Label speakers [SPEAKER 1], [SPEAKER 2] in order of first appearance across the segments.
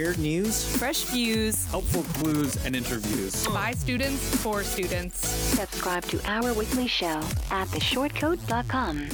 [SPEAKER 1] Weird news,
[SPEAKER 2] fresh views,
[SPEAKER 3] helpful clues, and interviews.
[SPEAKER 2] by students for students.
[SPEAKER 4] Subscribe to our weekly show at theshortcoat.com.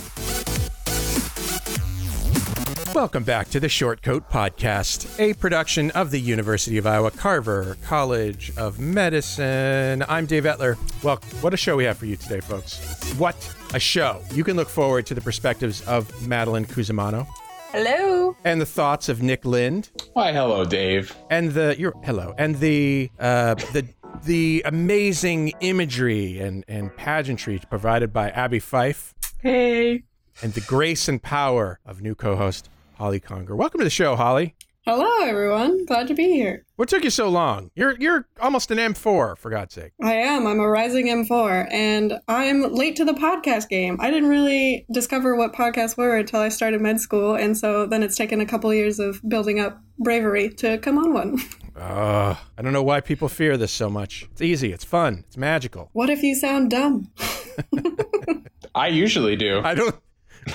[SPEAKER 5] Welcome back to the Shortcoat Podcast, a production of the University of Iowa Carver College of Medicine. I'm Dave Etler. Well, what a show we have for you today, folks. What a show. You can look forward to the perspectives of Madeline Cusimano
[SPEAKER 2] Hello.
[SPEAKER 5] and the thoughts of Nick Lind
[SPEAKER 3] Why, hello, Dave.
[SPEAKER 5] and the your hello and the uh, the the amazing imagery and and pageantry provided by Abby Fyfe
[SPEAKER 2] Hey.
[SPEAKER 5] and the grace and power of new co-host Holly Conger. Welcome to the show, Holly.
[SPEAKER 6] Hello, everyone. Glad to be here.
[SPEAKER 5] What took you so long? You're you're almost an M4 for God's sake.
[SPEAKER 6] I am. I'm a rising M4, and I'm late to the podcast game. I didn't really discover what podcasts were until I started med school, and so then it's taken a couple years of building up bravery to come on one.
[SPEAKER 5] Uh, I don't know why people fear this so much. It's easy. It's fun. It's magical.
[SPEAKER 6] what if you sound dumb?
[SPEAKER 3] I usually do.
[SPEAKER 5] I don't.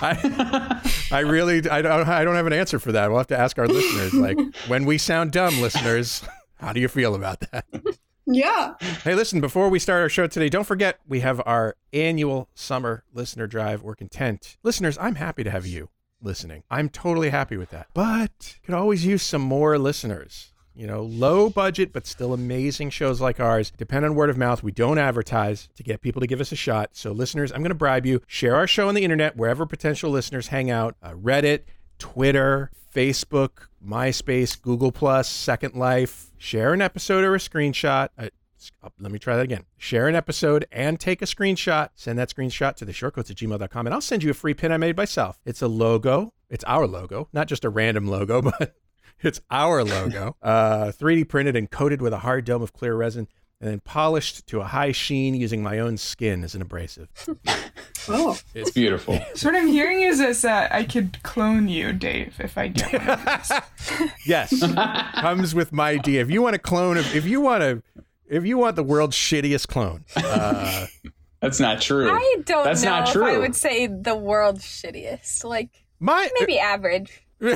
[SPEAKER 5] I, I really, I don't, I don't have an answer for that. We'll have to ask our listeners. Like, when we sound dumb, listeners, how do you feel about that?
[SPEAKER 6] Yeah.
[SPEAKER 5] Hey, listen, before we start our show today, don't forget we have our annual summer listener drive. We're content. Listeners, I'm happy to have you listening. I'm totally happy with that. But could always use some more listeners. You know, low budget, but still amazing shows like ours depend on word of mouth. We don't advertise to get people to give us a shot. So, listeners, I'm going to bribe you. Share our show on the internet wherever potential listeners hang out uh, Reddit, Twitter, Facebook, MySpace, Google, Plus, Second Life. Share an episode or a screenshot. Uh, uh, let me try that again. Share an episode and take a screenshot. Send that screenshot to the shortcoats at gmail.com and I'll send you a free pin I made myself. It's a logo. It's our logo, not just a random logo, but it's our logo. Uh, 3D printed and coated with a hard dome of clear resin and then polished to a high sheen using my own skin as an abrasive.
[SPEAKER 6] Oh,
[SPEAKER 3] It's beautiful.
[SPEAKER 7] So what I'm hearing is this: uh, I could clone you, Dave, if I get one. of these.
[SPEAKER 5] Yes, comes with my idea. If you want a clone of, if you want to, if you want the world's shittiest clone, uh,
[SPEAKER 3] That's not true.
[SPEAKER 2] I don't
[SPEAKER 3] That's
[SPEAKER 2] know
[SPEAKER 3] not
[SPEAKER 2] if
[SPEAKER 3] true.
[SPEAKER 2] I would say the world's shittiest. Like
[SPEAKER 5] my
[SPEAKER 2] maybe average.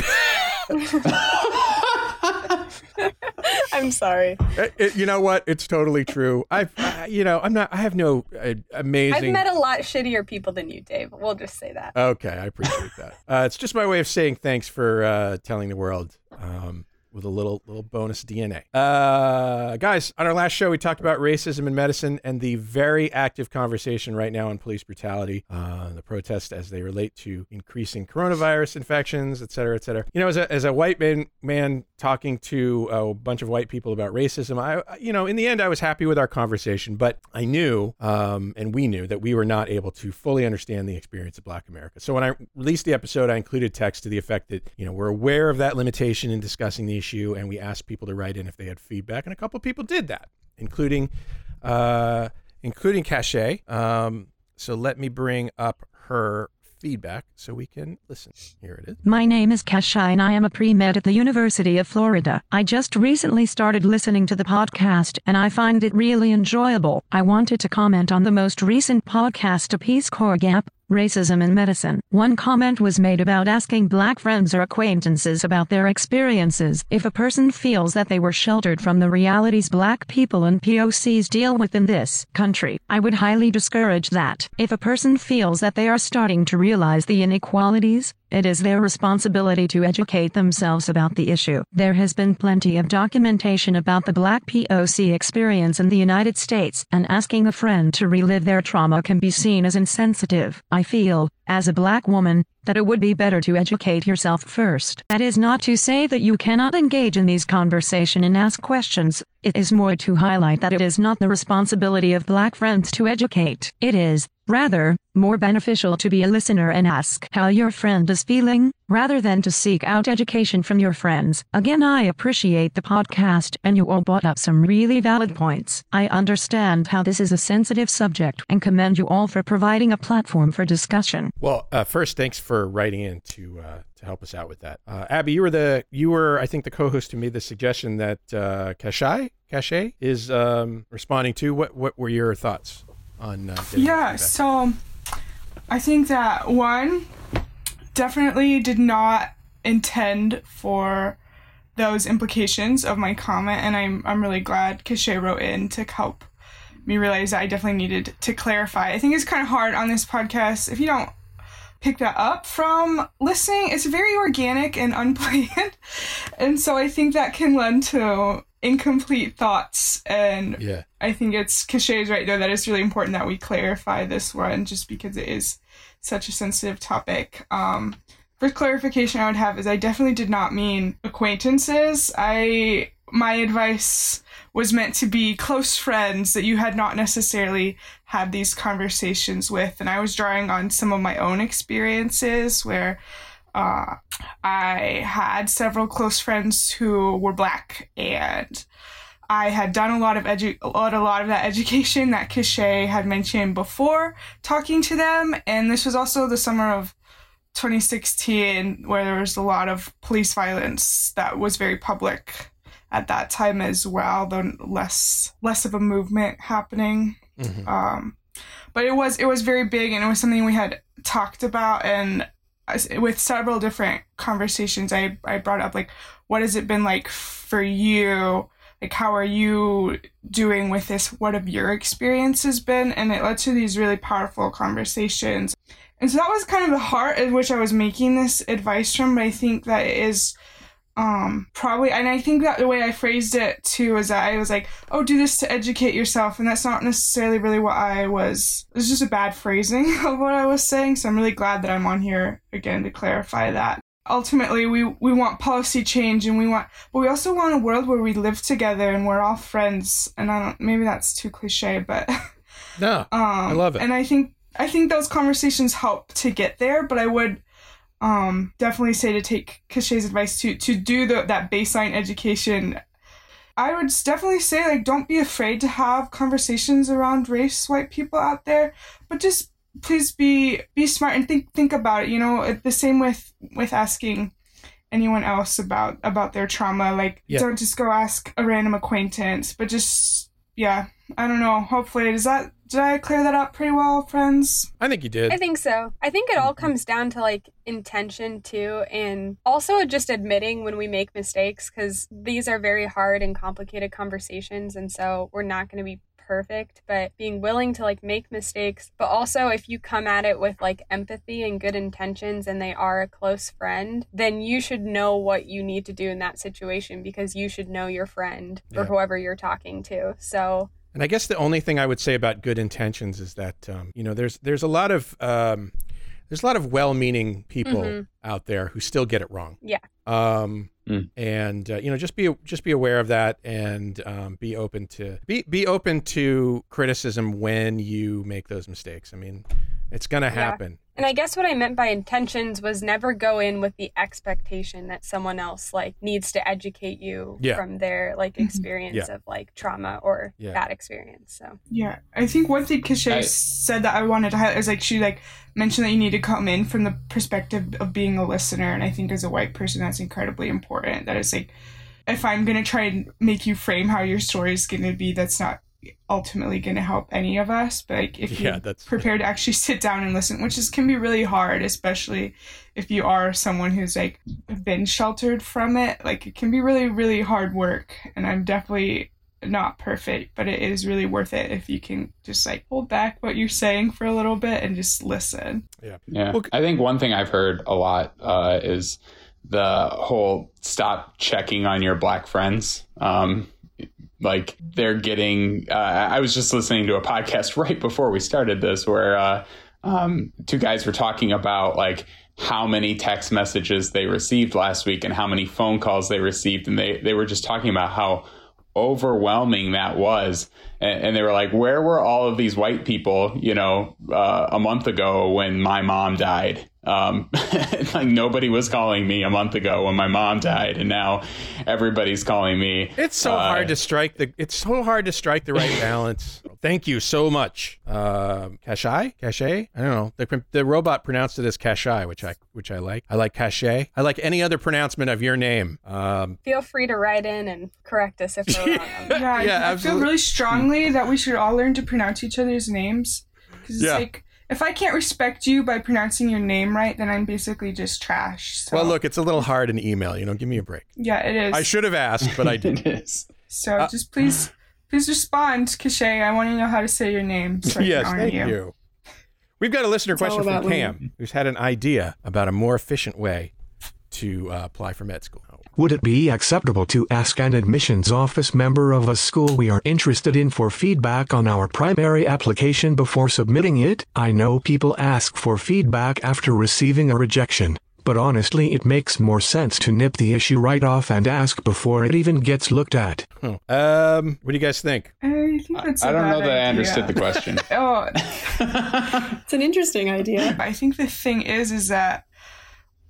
[SPEAKER 2] I'm sorry.
[SPEAKER 5] It- it- you know what? It's totally true. I've, I, you know, I'm not. I have no uh,
[SPEAKER 2] I've met a lot shittier people than you, Dave. We'll just say that.
[SPEAKER 5] okay, I appreciate that. Uh, it's just my way of saying thanks for uh, telling the world. Um, with a little little bonus DNA. Uh, guys, on our last show, we talked about racism in medicine and the very active conversation right now on police brutality, uh, the protests as they relate to increasing coronavirus infections, et cetera, et cetera. You know, as a, as a white man, man talking to a bunch of white people about racism, I, you know, in the end, I was happy with our conversation, but I knew, um, and we knew that we were not able to fully understand the experience of Black America. So when I released the episode, I included text to the effect that, you know, we're aware of that limitation in discussing the issue, and we asked people to write in if they had feedback, and a couple people did that, including, uh, including Cachae. Um, so let me bring up her feedback so we can listen. Here it is.
[SPEAKER 8] My name is Kesha and I am a pre-med at the University of Florida. I just recently started listening to the podcast and I find it really enjoyable. I wanted to comment on the most recent podcast A Peace Corps Gap, Racism in Medicine. One comment was made about asking black friends or acquaintances about their experiences. If a person feels that they were sheltered from the realities black people and POCs deal with in this country, I would highly discourage that. If a person feels that they are starting to realize the inequalities, it is their responsibility to educate themselves about the issue. There has been plenty of documentation about the black POC experience in the United States, and asking a friend to relive their trauma can be seen as insensitive. I feel, as a black woman, that it would be better to educate yourself first. That is not to say that you cannot engage in these conversations and ask questions. It is more to highlight that it is not the responsibility of black friends to educate. It is, rather, more beneficial to be a listener and ask how your friend is feeling, rather than to seek out education from your friends. Again, I appreciate the podcast and you all brought up some really valid points. I understand how this is a sensitive subject and commend you all for providing a platform for discussion.
[SPEAKER 5] Well, uh, first, thanks for writing in to uh, to help us out with that. Uh, Abby, you were the you were I think the co-host who made the suggestion that uh, Cachae Cachae is um, responding to. What what were your thoughts on? Uh,
[SPEAKER 7] Yeah, so I think that one definitely did not intend for those implications of my comment, and I'm I'm really glad Cachae wrote in to help me realize that I definitely needed to clarify. I think it's kind of hard on this podcast if you don't pick that up from listening. It's very organic and unplanned, and so I think that can lend to incomplete thoughts and
[SPEAKER 5] yeah,
[SPEAKER 7] I think it's Cachae's right there that it's really important that we clarify this one just because it is such a sensitive topic. Um, first clarification I would have is I definitely did not mean acquaintances. I my advice was meant to be close friends that you had not necessarily had these conversations with, and I was drawing on some of my own experiences where uh, I had several close friends who were black, and I had done a lot of edu- a lot, a lot of that education that Cachae had mentioned before talking to them, and this was also the summer of 2016 where there was a lot of police violence that was very public at that time as well, though less less of a movement happening.
[SPEAKER 5] Mhm.
[SPEAKER 7] Um, but it was it was very big, and it was something we had talked about, and with several different conversations, I I brought up like, what has it been like for you? Like, how are you doing with this? What have your experiences been? And it led to these really powerful conversations. And so that was kind of the heart at which I was making this advice from. But I think that it is um probably and i think that the way i phrased it too is that i was like oh do this to educate yourself and that's not necessarily really what i was it was just a bad phrasing of what i was saying so i'm really glad that i'm on here again to clarify that ultimately we we want policy change and we want but we also want a world where we live together and we're all friends and i don't maybe that's too cliche but
[SPEAKER 5] no,
[SPEAKER 7] um,
[SPEAKER 5] I love it.
[SPEAKER 7] And I think I think those conversations help to get there, but I would um, definitely say to take Cachae's advice to to do the, that baseline education. I would definitely say like don't be afraid to have conversations around race, white people out there, but just please be be smart and think think about it. You know, the same with with asking anyone else about about their trauma. Like
[SPEAKER 5] Yeah.
[SPEAKER 7] don't just go ask a random acquaintance, but just yeah, I don't know. Hopefully, does that did I clear that up pretty well, friends?
[SPEAKER 5] I think you did.
[SPEAKER 2] I think so. I think it all mm-hmm. comes down to like intention too, and also just admitting when we make mistakes because these are very hard and complicated conversations, and so we're not going to be perfect, but being willing to like make mistakes, but also if you come at it with like empathy and good intentions and they are a close friend, then you should know what you need to do in that situation because you should know your friend or
[SPEAKER 5] Yeah.
[SPEAKER 2] whoever you're talking to. So,
[SPEAKER 5] And I guess the only thing I would say about good intentions is that um, you know there's there's a lot of um, there's a lot of well-meaning people
[SPEAKER 2] Mhm.
[SPEAKER 5] out there who still get it wrong.
[SPEAKER 2] Yeah.
[SPEAKER 5] Um,
[SPEAKER 3] Mm.
[SPEAKER 5] and uh, you know just be just be aware of that and um, be open to be be open to criticism when you make those mistakes. I mean, it's gonna happen.
[SPEAKER 2] And I guess what I meant by intentions was never go in with the expectation that someone else like needs to educate you
[SPEAKER 5] Yeah.
[SPEAKER 2] from their like
[SPEAKER 7] Mhm.
[SPEAKER 2] experience
[SPEAKER 5] Yeah.
[SPEAKER 2] of like trauma or
[SPEAKER 5] Yeah.
[SPEAKER 2] bad experience. So
[SPEAKER 7] Yeah, I think one thing Cachae
[SPEAKER 3] I-
[SPEAKER 7] said that I wanted to highlight is like she like mentioned that you need to come in from the perspective of being a listener, and I think as a white person that's incredibly important. That is like if I'm gonna try and make you frame how your story is gonna be, that's not ultimately gonna help any of us. But like if
[SPEAKER 5] Yeah,
[SPEAKER 7] you're
[SPEAKER 5] that's-
[SPEAKER 7] prepared to actually sit down and listen, which is can be really hard, especially if you are someone who's like been sheltered from it. Like it can be really, really hard work, and I'm definitely not perfect, but it is really worth it if you can just like hold back what you're saying for a little bit and just listen.
[SPEAKER 3] Yeah.
[SPEAKER 5] Well,
[SPEAKER 3] I think one thing I've heard a lot uh, is the whole stop checking on your black friends. Um, like they're getting, uh, I was just listening to a podcast right before we started this where uh, um, two guys were talking about like how many text messages they received last week and how many phone calls they received. And they, they were just talking about how overwhelming that was. And, and they were like, where were all of these white people, you know, uh, a month ago when my mom died? Um, like nobody was calling me a month ago when my mom died, and now everybody's calling me.
[SPEAKER 5] It's so
[SPEAKER 3] Uh,
[SPEAKER 5] hard to strike the. It's so hard to strike the right balance. Thank you so much, um, Kashai, Cache. I don't know. The, the robot pronounced it as Kashai, which I which I like. I like Cache. I like any other pronouncement of your name. Um,
[SPEAKER 2] Feel free to write in and correct us if we're wrong. on.
[SPEAKER 7] Yeah, I-
[SPEAKER 5] Yeah,
[SPEAKER 7] I, feel really strongly that we should all learn to pronounce each other's names. Because it's
[SPEAKER 5] Yeah.
[SPEAKER 7] like, if I can't respect you by pronouncing your name right, then I'm basically just trash. So,
[SPEAKER 5] well, look, it's a little hard in email. You know, give me a break.
[SPEAKER 7] Yeah, it is.
[SPEAKER 5] I should have asked, but I didn't.
[SPEAKER 3] it is.
[SPEAKER 7] So
[SPEAKER 5] Uh,
[SPEAKER 7] just please, please respond, Cachae. I want to know how to say your name. So
[SPEAKER 5] yes, thank
[SPEAKER 7] you.
[SPEAKER 5] you. We've got a listener
[SPEAKER 6] It's
[SPEAKER 5] question from
[SPEAKER 6] about
[SPEAKER 5] Cam, who's had an idea about a more efficient way to uh, apply for med school.
[SPEAKER 1] Would it be acceptable to ask an admissions office member of a school we are interested in for feedback on our primary application before submitting it? I know people ask for feedback after receiving a rejection, but honestly, it makes more sense to nip the issue right off and ask before it even gets looked at.
[SPEAKER 5] Huh. Um, what do you guys think?
[SPEAKER 7] I think that's.
[SPEAKER 3] I
[SPEAKER 7] a
[SPEAKER 3] don't know
[SPEAKER 7] bad
[SPEAKER 3] that I understood the question.
[SPEAKER 7] Oh,
[SPEAKER 6] It's an interesting idea.
[SPEAKER 7] I think the thing is, is that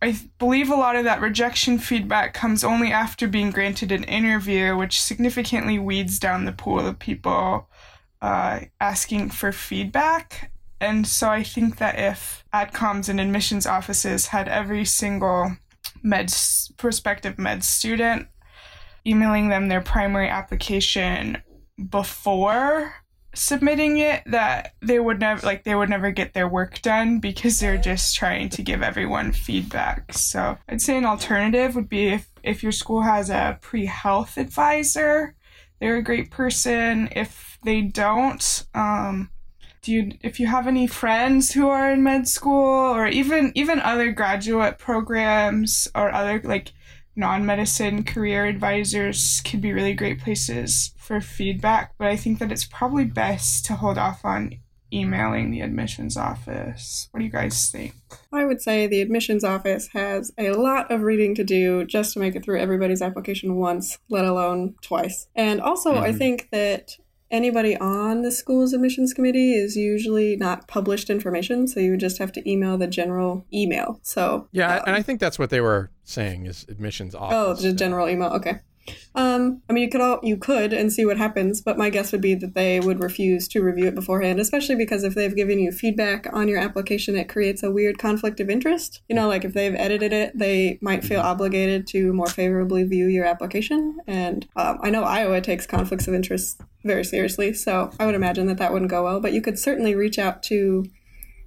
[SPEAKER 7] I believe a lot of that rejection feedback comes only after being granted an interview, which significantly weeds down the pool of people uh, asking for feedback. And so I think that if AdComs and admissions offices had every single med prospective med student emailing them their primary application before submitting it that they would never like they would never get their work done because they're just trying to give everyone feedback. So i'd say an alternative would be if if your school has a pre-health advisor they're a great person. If they don't um do you if you have any friends who are in med school or even even other graduate programs or other like non-medicine career advisors could be really great places for feedback but i think that it's probably best to hold off on emailing the admissions office what do you guys think
[SPEAKER 6] I would say the admissions office has a lot of reading to do just to make it through everybody's application once, let alone twice. And also, I
[SPEAKER 3] Mhm.
[SPEAKER 6] think that anybody on the school's admissions committee is usually not published information, so you would just have to email the general email. So
[SPEAKER 5] Yeah,
[SPEAKER 6] um,
[SPEAKER 5] and I think that's what they were saying is admissions office.
[SPEAKER 6] Oh, the general email. Okay. Um, I mean, you could all you could and see what happens, but my guess would be that they would refuse to review it beforehand, especially because if they've given you feedback on your application, it creates a weird conflict of interest. You know, like if they've edited it, they might feel obligated to more favorably view your application. And um, I know Iowa takes conflicts of interest very seriously, so I would imagine that that wouldn't go well. But you could certainly reach out to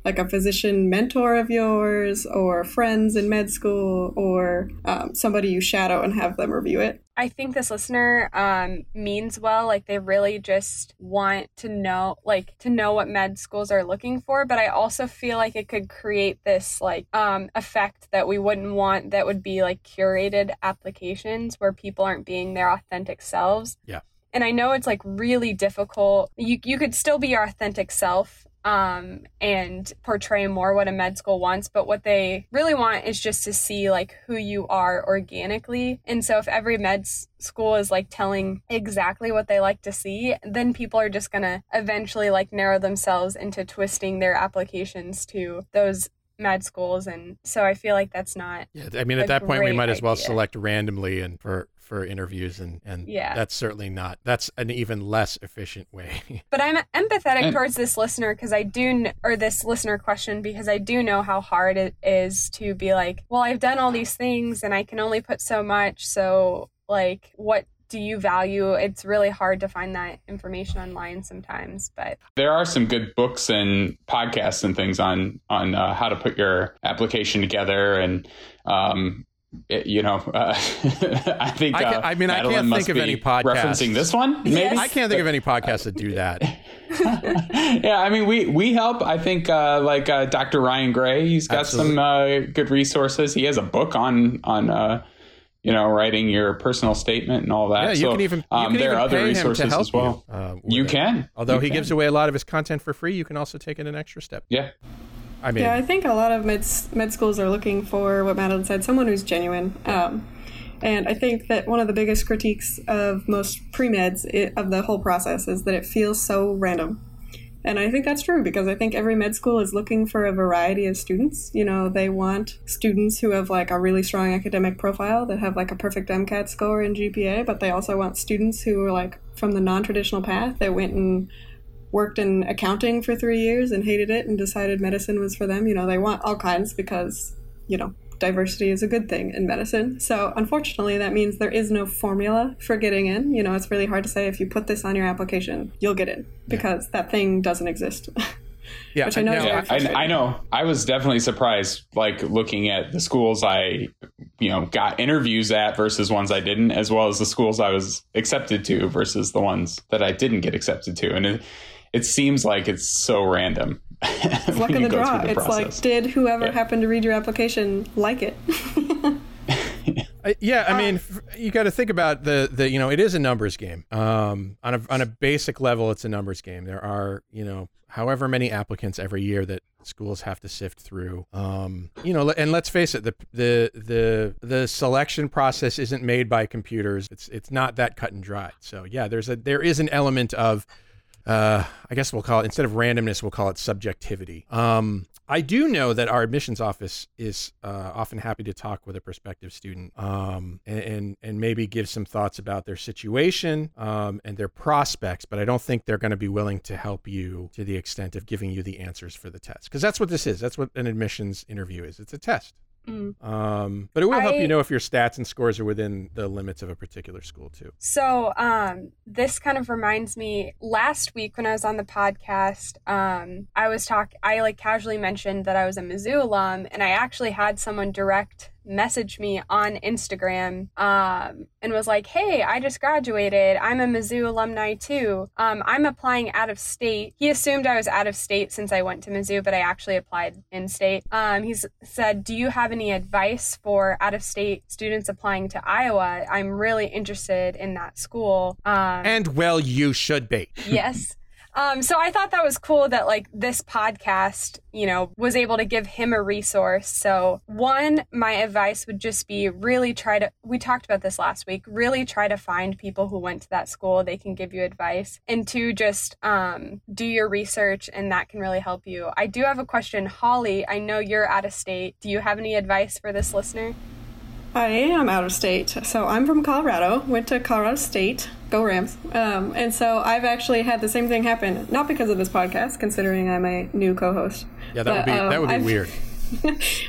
[SPEAKER 6] like a physician mentor of yours or friends in med school or um, somebody you shadow and have them review it.
[SPEAKER 2] I think this listener um, means well. Like they really just want to know, like to know what med schools are looking for. But I also feel like it could create this like um, effect that we wouldn't want. That would be like curated applications where people aren't being their authentic selves.
[SPEAKER 5] Yeah.
[SPEAKER 2] And I know it's like really difficult. You you could still be your authentic self um and portray more what a med school wants but what they really want is just to see like who you are organically. And so if every med school is like telling exactly what they like to see then people are just gonna eventually like narrow themselves into twisting their applications to those med schools and so i feel like that's not
[SPEAKER 5] Yeah, I mean, at that point, we might as well
[SPEAKER 2] idea.
[SPEAKER 5] select randomly and for for interviews, and and
[SPEAKER 2] Yeah.
[SPEAKER 5] that's certainly not. That's an even less efficient way.
[SPEAKER 2] But I'm empathetic
[SPEAKER 3] And-
[SPEAKER 2] towards this listener because I do, kn- or this listener question because I do know how hard it is to be like, well, I've done all these things and I can only put so much. So, like, what do you value? It's really hard to find that information online sometimes. But
[SPEAKER 3] there are some good books and podcasts and things on on uh, how to put your application together and um it- you know uh, i think
[SPEAKER 5] I ca-
[SPEAKER 3] uh,
[SPEAKER 5] I mean, I can't think of any podcast
[SPEAKER 3] referencing this one maybe
[SPEAKER 2] Yes.
[SPEAKER 5] I can't think of any podcast that do that.
[SPEAKER 3] yeah i mean we we help i think uh like uh dr ryan gray he's got
[SPEAKER 5] Absolutely.
[SPEAKER 3] some uh good resources he has a book on on uh you know writing your personal statement and all that
[SPEAKER 5] Yeah, you
[SPEAKER 3] So,
[SPEAKER 5] can even you
[SPEAKER 3] um,
[SPEAKER 5] can
[SPEAKER 3] there
[SPEAKER 5] even
[SPEAKER 3] are other
[SPEAKER 5] pay him
[SPEAKER 3] resources
[SPEAKER 5] to help
[SPEAKER 3] as well
[SPEAKER 5] you. uh,
[SPEAKER 3] you can
[SPEAKER 5] Although
[SPEAKER 3] You
[SPEAKER 5] he
[SPEAKER 3] can.
[SPEAKER 5] gives away a lot of his content for free, you can also take it an extra step.
[SPEAKER 3] yeah
[SPEAKER 5] I mean,
[SPEAKER 6] Yeah, I think a lot of med, med schools are looking for what Madeline said, someone who's genuine. Um, and I think that one of the biggest critiques of most pre meds of the whole process is that it feels so random. And I think that's true because I think every med school is looking for a variety of students. You know, they want students who have like a really strong academic profile that have like a perfect MCAT score and GPA, but they also want students who are like from the non traditional path that went and worked in accounting for three years and hated it and decided medicine was for them. You know, they want all kinds because, you know, diversity is a good thing in medicine. So, unfortunately, that means there is no formula for getting in. You know, it's really hard to say if you put this on your application, you'll get in because yeah. that thing doesn't exist.
[SPEAKER 5] Yeah,
[SPEAKER 6] Which I know.
[SPEAKER 3] Yeah, I, I, know. I was definitely surprised, like looking at the schools I, you know, got interviews at versus ones I didn't, as well as the schools I was accepted to versus the ones that I didn't get accepted to, and it, it seems like it's so random.
[SPEAKER 6] luck of the draw. The it's process. like, did whoever yeah. happened to read your application like it?
[SPEAKER 5] uh, yeah, I mean, you got to think about the the you know it is a numbers game. Um, on a on a basic level, it's a numbers game. There are you know however many applicants every year that schools have to sift through. Um, you know, and let's face it, the the the the selection process isn't made by computers. It's it's not that cut and dry. So yeah, there's a there is an element of uh, I guess we'll call it instead of randomness, we'll call it subjectivity. Um, I do know that our admissions office is uh, often happy to talk with a prospective student um, and, and, and maybe give some thoughts about their situation um, and their prospects, but I don't think they're going to be willing to help you to the extent of giving you the answers for the test because that's what this is. That's what an admissions interview is. It's a test. Mm. Um, but it will I, help you know if your stats and scores are within the limits of a particular school too.
[SPEAKER 2] So um, this kind of reminds me. Last week when I was on the podcast, um, I was talk. I like casually mentioned that I was a Mizzou alum, and I actually had someone direct messaged me on Instagram um, and was like, Hey, I just graduated. I'm a Mizzou alumni too. Um, I'm applying out of state. He assumed I was out of state since I went to Mizzou, but I actually applied in state. Um, he said, Do you have any advice for out of state students applying to Iowa? I'm really interested in that school. Um,
[SPEAKER 5] and well, you should be.
[SPEAKER 2] yes. Um, so I thought that was cool that like this podcast, you know, was able to give him a resource. So one, my advice would just be really try to. We talked about this last week. Really try to find people who went to that school. They can give you advice. And two, just um, do your research, and that can really help you. I do have a question, Holly. I know you're out of state. Do you have any advice for this listener?
[SPEAKER 6] I am out of state. So I'm from Colorado, went to Colorado State, go Rams. Um, and so I've actually had the same thing happen, not because of this podcast, considering I'm a new co host.
[SPEAKER 5] Yeah, that but, would be, um, that would be I've, weird.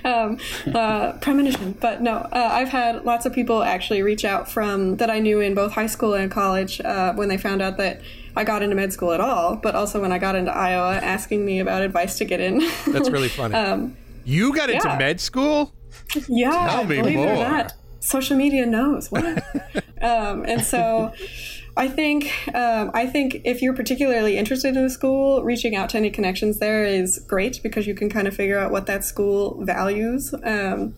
[SPEAKER 6] um, uh, premonition. But no, uh, I've had lots of people actually reach out from that I knew in both high school and college uh, when they found out that I got into med school at all, but also when I got into Iowa, asking me about advice to get in.
[SPEAKER 5] That's really funny. um, you got into yeah. med school?
[SPEAKER 6] Yeah, Tell me believe more. it or not, social media knows what. um, and so, I think um, I think if you're particularly interested in a school, reaching out to any connections there is great because you can kind of figure out what that school values. Um,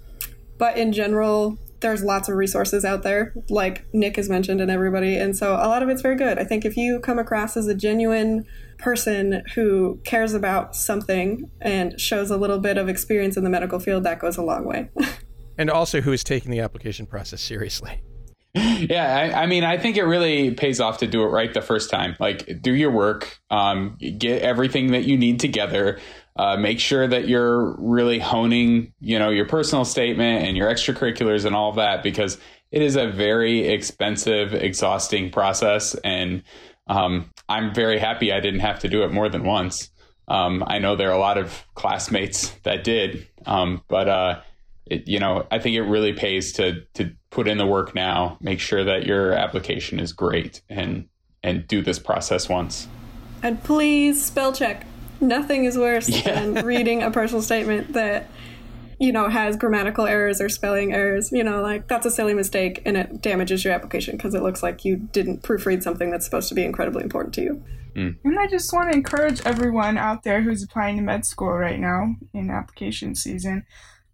[SPEAKER 6] but in general, there's lots of resources out there, like Nick has mentioned, and everybody, and so a lot of it's very good. I think if you come across as a genuine person who cares about something and shows a little bit of experience in the medical field, that goes a long way.
[SPEAKER 5] and also who is taking the application process seriously.
[SPEAKER 3] Yeah, I, I, mean, I think it really pays off to do it right the first time. Like, do your work, um, get everything that you need together. Uh, make sure that you're really honing, you know, your personal statement and your extracurriculars and all of that because it is a very expensive, exhausting process, and um, I'm very happy I didn't have to do it more than once. Um, I know there are a lot of classmates that did, um, but uh, it, you know, I think it really pays to to put in the work now. Make sure that your application is great, and and do this process once.
[SPEAKER 6] And please spell check. Nothing is worse yeah. than reading a personal statement that you know, has grammatical errors or spelling errors, you know, like that's a silly mistake and it damages your application because it looks like you didn't proofread something that's supposed to be incredibly important to you.
[SPEAKER 7] Mm. And I just want to encourage everyone out there who's applying to med school right now in application season.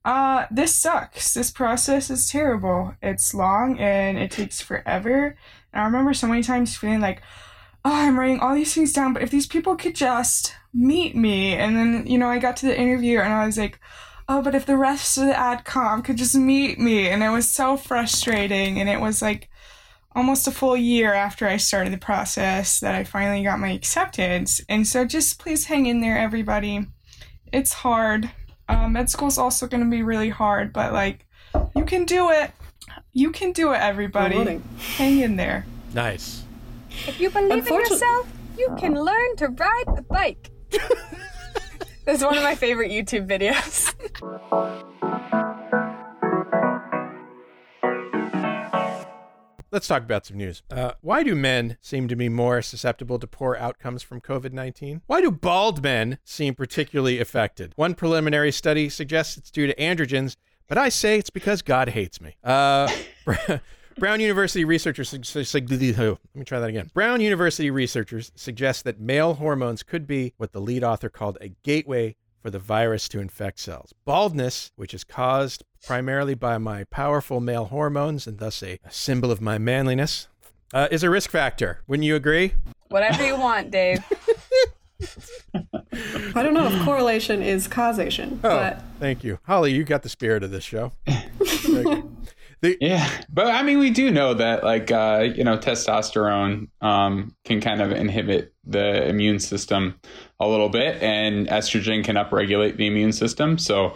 [SPEAKER 7] Uh, this sucks. This process is terrible. It's long and it takes forever. And I remember so many times feeling like, oh, I'm writing all these things down, but if these people could just meet me. And then, you know, I got to the interview and I was like, oh, but if the rest of the ad com could just meet me. And it was so frustrating. And it was like, almost a full year after I started the process that I finally got my acceptance. And so just please hang in there, everybody. It's hard. Uh, med school is also going to be really hard, but like, you can do it. You can do it, everybody.
[SPEAKER 6] Rewarding.
[SPEAKER 7] Hang in there.
[SPEAKER 5] Nice.
[SPEAKER 2] If you believe in yourself, you can learn to ride a bike. That's one of my favorite YouTube videos.
[SPEAKER 5] Let's talk about some news. Uh, why do men seem to be more susceptible to poor outcomes from COVID 19? Why do bald men seem particularly affected? One preliminary study suggests it's due to androgens, but I say it's because God hates me. Uh, Brown University researchers let me try that again. Brown University researchers suggest that male hormones could be what the lead author called a gateway for the virus to infect cells. Baldness, which is caused primarily by my powerful male hormones and thus a, a symbol of my manliness, uh, is a risk factor. Wouldn't you agree?
[SPEAKER 2] Whatever you want, Dave.
[SPEAKER 6] I don't know if correlation is causation,
[SPEAKER 5] Oh,
[SPEAKER 6] but
[SPEAKER 5] thank you. Holly, you got the spirit of this show. Thank you. The,
[SPEAKER 3] Yeah, but I mean, we do know that like uh, you know, testosterone um, can kind of inhibit the immune system a little bit, and estrogen can upregulate the immune system. So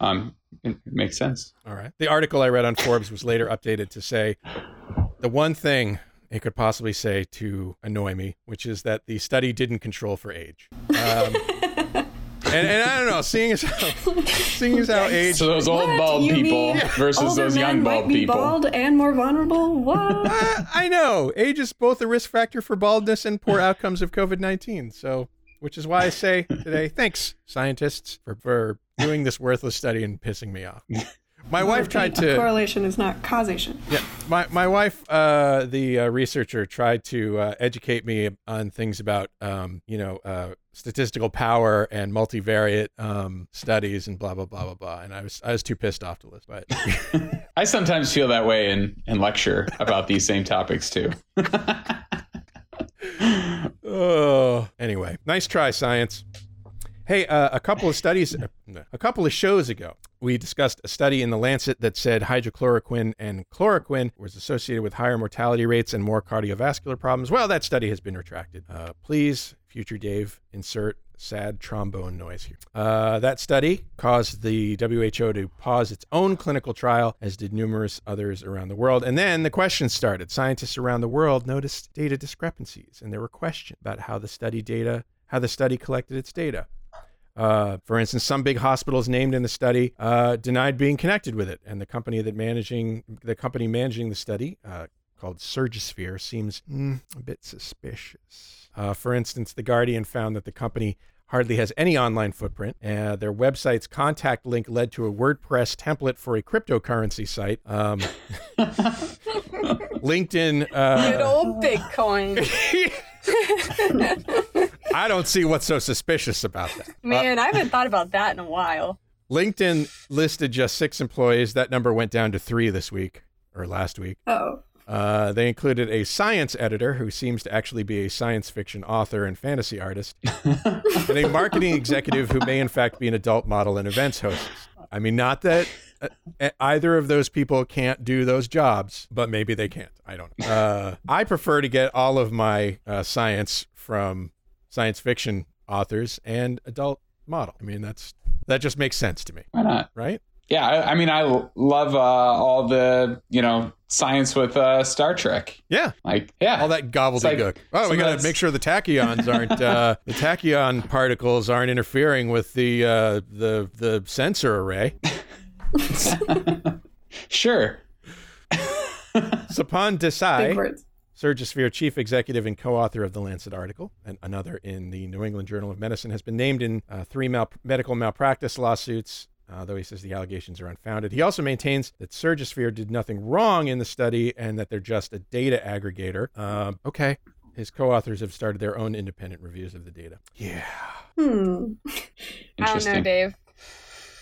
[SPEAKER 3] um, it makes sense.
[SPEAKER 5] All right. The article I read on Forbes was later updated to say the one thing it could possibly say to annoy me, which is that the study didn't control for age. Um, and, and I don't know, seeing as how, seeing as how age.
[SPEAKER 3] So those old
[SPEAKER 6] What?
[SPEAKER 3] bald
[SPEAKER 6] You
[SPEAKER 3] people versus those
[SPEAKER 6] men
[SPEAKER 3] young
[SPEAKER 6] might
[SPEAKER 3] bald
[SPEAKER 6] be
[SPEAKER 3] people.
[SPEAKER 6] bald and more vulnerable. What?
[SPEAKER 5] I, I know age is both a risk factor for baldness and poor outcomes of COVID 19. So, which is why I say today, thanks, scientists, for, for doing this worthless study and pissing me off. My wife tried to.
[SPEAKER 6] correlation is not causation.
[SPEAKER 5] Yeah, my my wife, uh, the uh, researcher, tried to uh, educate me on things about, um, you know, uh, statistical power and multivariate um, studies and blah blah blah blah blah. And I was I was too pissed off to list, But
[SPEAKER 3] I sometimes feel that way in, in lecture about these same topics too.
[SPEAKER 5] oh, anyway, nice try, science. Hey, uh, a couple of studies, a couple of shows ago, we discussed a study in the Lancet that said hydroxychloroquine and chloroquine was associated with higher mortality rates and more cardiovascular problems. Well, that study has been retracted. Uh, please, future Dave, insert sad trombone noise here. Uh, that study caused the WHO to pause its own clinical trial, as did numerous others around the world. And then the questions started. Scientists around the world noticed data discrepancies, and there were questions about how the study data, how the study collected its data. Uh, for instance, some big hospitals named in the study uh, denied being connected with it, and the company that managing the company managing the study, uh, called Surgisphere, seems mm, a bit suspicious. Uh, for instance, the Guardian found that the company hardly has any online footprint. Uh, their website's contact link led to a WordPress template for a cryptocurrency site. Um, LinkedIn.
[SPEAKER 2] Good
[SPEAKER 5] Uh,
[SPEAKER 2] old Bitcoin.
[SPEAKER 5] I don't see what's so suspicious about that.
[SPEAKER 2] Man, I haven't thought about that in a while.
[SPEAKER 5] LinkedIn listed just six employees. That number went down to three this week or last week.
[SPEAKER 6] Oh,
[SPEAKER 5] Uh, they included a science editor who seems to actually be a science fiction author and fantasy artist, and a marketing executive who may, in fact, be an adult model and events host. I mean, not that uh, either of those people can't do those jobs, but maybe they can't. I don't know. Uh, I prefer to get all of my uh, science from science fiction authors and adult model. I mean, that's that just makes sense to me,
[SPEAKER 3] Why not?
[SPEAKER 5] right?
[SPEAKER 3] Yeah, I, I mean, I love uh, all the you know science with uh, Star Trek.
[SPEAKER 5] Yeah.
[SPEAKER 3] Like, yeah,
[SPEAKER 5] all that gobbledygook.
[SPEAKER 3] like-
[SPEAKER 5] oh, we got to make sure the tachyons aren't uh, the tachyon particles aren't interfering with the uh, the the sensor array.
[SPEAKER 3] sure.
[SPEAKER 5] Sapan
[SPEAKER 6] big
[SPEAKER 5] Desai,
[SPEAKER 6] words.
[SPEAKER 5] Surgisphere chief executive and co-author of the Lancet article, and another in the New England Journal of Medicine, has been named in uh, three mal- medical malpractice lawsuits. Uh, though he says the allegations are unfounded. He also maintains that Surgisphere did nothing wrong in the study and that they're just a data aggregator. Um, okay. His co authors have started their own independent reviews of the data. Yeah.
[SPEAKER 6] Hmm.
[SPEAKER 2] I don't know,
[SPEAKER 3] Interesting.
[SPEAKER 2] Dave.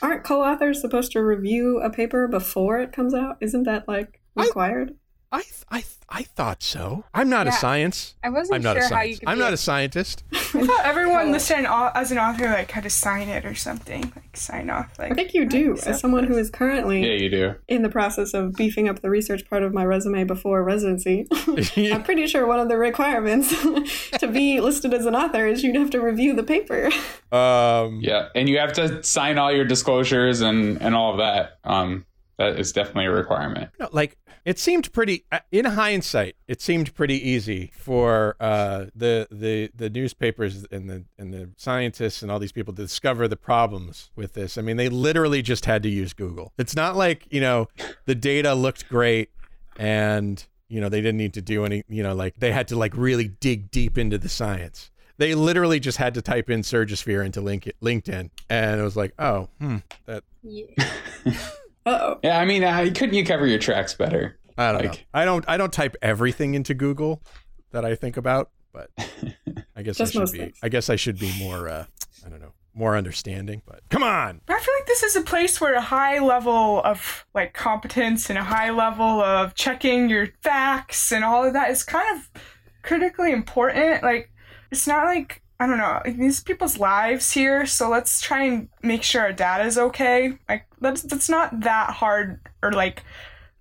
[SPEAKER 6] Aren't co-authors supposed to review a paper before it comes out? Isn't that like required?
[SPEAKER 5] I th- I th- I thought so. I'm not a science.
[SPEAKER 2] I wasn't
[SPEAKER 5] I'm not
[SPEAKER 2] sure
[SPEAKER 5] a
[SPEAKER 2] how you
[SPEAKER 5] scientist.
[SPEAKER 2] could
[SPEAKER 5] I'm
[SPEAKER 2] be
[SPEAKER 5] not
[SPEAKER 2] a-
[SPEAKER 5] a scientist.
[SPEAKER 7] I thought everyone listed as an author like had to sign it or something, like sign off. Like
[SPEAKER 6] I think you do. As someone who is currently
[SPEAKER 3] Yeah, you do.
[SPEAKER 6] in the process of beefing up the research part of my resume before residency, I'm pretty sure one of the requirements to be listed as an author is you'd have to review the paper.
[SPEAKER 5] Um,
[SPEAKER 3] Yeah, and you have to sign all your disclosures and and all of that. Um, that is definitely a requirement.
[SPEAKER 5] No, like it seemed pretty uh, in hindsight it seemed pretty easy for uh, the the the newspapers and the and the scientists and all these people to discover the problems with this. I mean they literally just had to use google. It's not like you know the data looked great and you know they didn't need to do any you know like they had to like really dig deep into the science. They literally just had to type in surgisphere into link linkedin and it was like oh hmm that
[SPEAKER 2] Yeah.
[SPEAKER 6] Uh-oh.
[SPEAKER 3] Yeah, I mean, uh, couldn't you cover your tracks better?
[SPEAKER 5] I don't know.
[SPEAKER 3] Like-
[SPEAKER 5] I don't. I don't type everything into Google that I think about, but I guess I should be.
[SPEAKER 6] things.
[SPEAKER 5] I guess I should be more. Uh, I don't know, more understanding. But come on,
[SPEAKER 7] But I feel like this is a place where a high level of like competence and a high level of checking your facts and all of that is kind of critically important. Like it's not like I don't know, these people's lives here, so let's try and make sure our data is okay. Like that's that's not that hard or like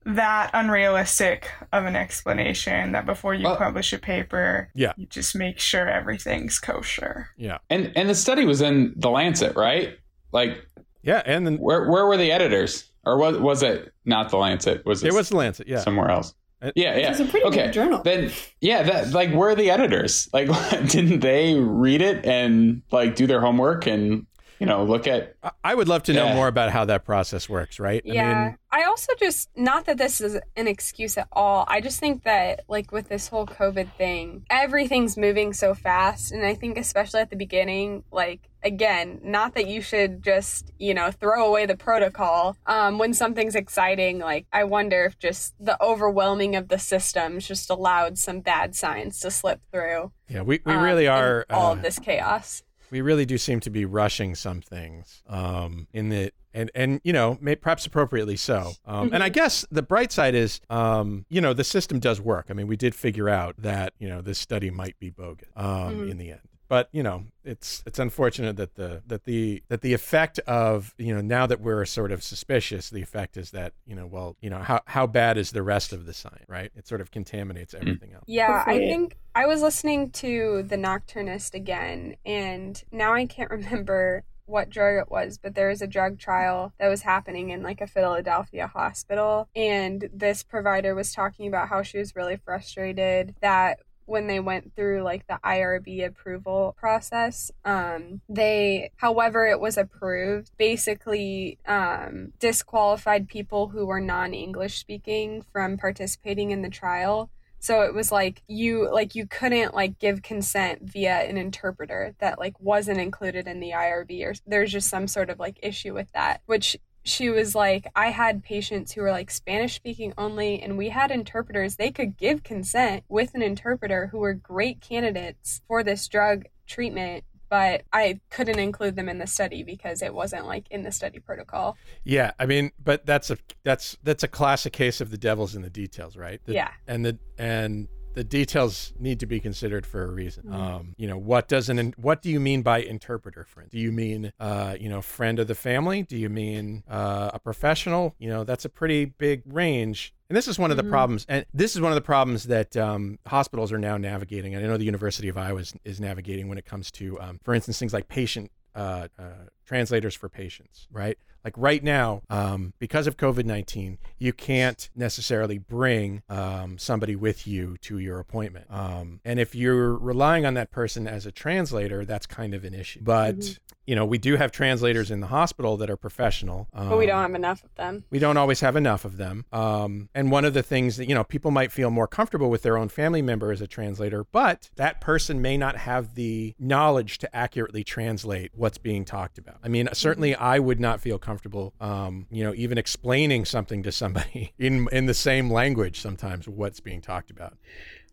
[SPEAKER 7] that unrealistic of an explanation that before you
[SPEAKER 3] Well-
[SPEAKER 7] publish a paper,
[SPEAKER 5] Yeah.
[SPEAKER 7] you just make sure everything's kosher.
[SPEAKER 5] yeah,
[SPEAKER 3] And and the study was in the Lancet, right? Like,
[SPEAKER 5] yeah, and then
[SPEAKER 3] where where were the editors, or was was it not the Lancet? Was it
[SPEAKER 5] it was the Lancet. Yeah,
[SPEAKER 3] somewhere else?
[SPEAKER 5] Uh,
[SPEAKER 3] Yeah, yeah.
[SPEAKER 6] It's a pretty
[SPEAKER 3] okay.
[SPEAKER 6] big journal.
[SPEAKER 3] Then yeah, that like where are the editors? Like, didn't they read it and like do their homework and you know look at?
[SPEAKER 5] I- I would love to know more about how that process works. Right? I
[SPEAKER 2] Yeah.
[SPEAKER 5] mean,
[SPEAKER 2] I also just not that this is an excuse at all. I just think that like with this whole COVID thing, everything's moving so fast and I think especially at the beginning, like again, not that you should just, you know, throw away the protocol um when something's exciting, like I wonder if just the overwhelming of the systems just allowed some bad signs to slip through.
[SPEAKER 5] yeah, we, we
[SPEAKER 2] um,
[SPEAKER 5] really
[SPEAKER 2] in
[SPEAKER 5] are.
[SPEAKER 2] all
[SPEAKER 5] uh,
[SPEAKER 2] of this chaos.
[SPEAKER 5] We really do seem to be rushing some things um, in the and and you know may, perhaps appropriately so. Um, and i guess the bright side is um, you know the system does work. I mean we did figure out that you know this study might be bogus um, in the end but you know it's it's unfortunate that the that the that the effect of you know now that we're sort of suspicious the effect is that you know well you know how how bad is the rest of the science right? It sort of contaminates mm-hmm. everything else.
[SPEAKER 2] Yeah, I think I was listening to The Nocturnist again, and now I can't remember what drug it was, but there was a drug trial that was happening in like a Philadelphia hospital, and this provider was talking about how she was really frustrated that when they went through like the IRB approval process, um, they, however it was approved, basically um, disqualified people who were non-English speaking from participating in the trial. So it was like you like you couldn't like give consent via an interpreter that like wasn't included in the IRB or there's just some sort of like issue with that, which she was like I had patients who were like Spanish speaking only and we had interpreters they could give consent with an interpreter who were great candidates for this drug treatment but I couldn't include them in the study because it wasn't like in the study protocol.
[SPEAKER 5] Yeah, I mean, but that's a that's that's a classic case of the devil's in the details, right? The-
[SPEAKER 2] Yeah.
[SPEAKER 5] and the and the details need to be considered for a reason. Um, you know, what does an what do you mean by interpreter friend? Do you mean uh, you know, friend of the family? Do you mean uh, a professional? You know, that's a pretty big range. And this is one of the problems, and this is one of the problems that um, hospitals are now navigating. And I know the University of Iowa is, is navigating when it comes to, um, for instance, things like patient uh, uh, translators for patients, right? Like right now, um, because of COVID 19, you can't necessarily bring um, somebody with you to your appointment. Um, and if you're relying on that person as a translator, that's kind of an issue. But, you know, we do have translators in the hospital that are professional. Um,
[SPEAKER 2] But we don't have enough of them.
[SPEAKER 5] we don't always have enough of them. Um, and one of the things that, you know, people might feel more comfortable with their own family member as a translator, but that person may not have the knowledge to accurately translate what's being talked about. I mean, certainly I would not feel comfortable, um, you know, even explaining something to somebody in, in the same language sometimes what's being talked about.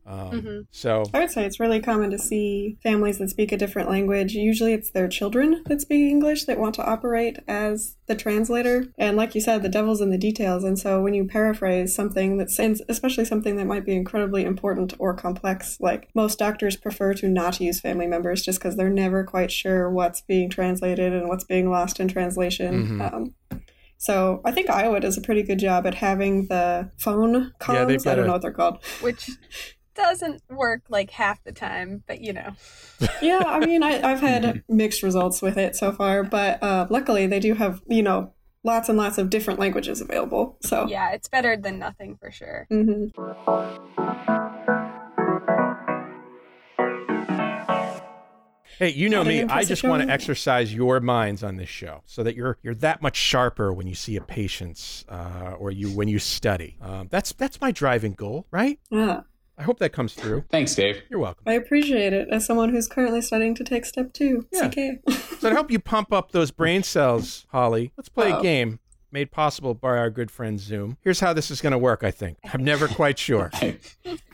[SPEAKER 5] Um,
[SPEAKER 2] Mhm.
[SPEAKER 5] So
[SPEAKER 6] I would say it's really common to see families that speak a different language. Usually it's their children that speak English that want to operate as the translator. And like you said, the devil's in the details. And so when you paraphrase something that's, and especially something that might be incredibly important or complex, like most doctors prefer to not use family members just because they're never quite sure what's being translated and what's being lost in translation.
[SPEAKER 5] Mhm.
[SPEAKER 6] Um, so I think Iowa does a pretty good job at having the phone
[SPEAKER 5] Yeah, they've.
[SPEAKER 6] I don't
[SPEAKER 5] a-
[SPEAKER 6] know what they're called.
[SPEAKER 2] Which doesn't work like half the time, but you know.
[SPEAKER 6] yeah, I mean, I, I've had mixed results with it so far, but uh, luckily they do have, you know, lots and lots of different languages available. So,
[SPEAKER 2] Yeah, it's better than nothing for sure.
[SPEAKER 6] Mm-hmm.
[SPEAKER 5] Hey, you know me. I just want to exercise your minds on this show, so that you're you're that much sharper when you see a patient, uh, or you when you study. Um, that's that's my driving goal, right?
[SPEAKER 6] yeah,
[SPEAKER 5] I hope that comes through.
[SPEAKER 3] Thanks, Dave.
[SPEAKER 5] You're welcome.
[SPEAKER 6] I appreciate it as someone who's currently studying to take step two,
[SPEAKER 5] Yeah.
[SPEAKER 6] CK.
[SPEAKER 5] So to help you pump up those brain cells, Holly, let's play a
[SPEAKER 6] Uh-oh.
[SPEAKER 5] game made possible by our good friend Zoom. Here's how this is going to work. I think I'm never quite sure.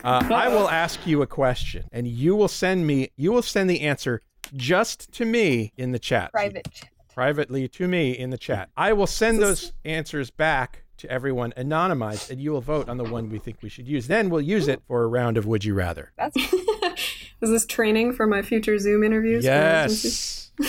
[SPEAKER 5] Uh, I will ask you a question, and you will send me. You will send the answer just to me in the chat.
[SPEAKER 2] Private.
[SPEAKER 5] privately to me in the chat. I will send those answers back to everyone anonymized, and you will vote on the one we think we should use. Then we'll use it for a round of Would You Rather.
[SPEAKER 2] That's
[SPEAKER 6] Is this training for my future Zoom interviews?
[SPEAKER 5] Yes,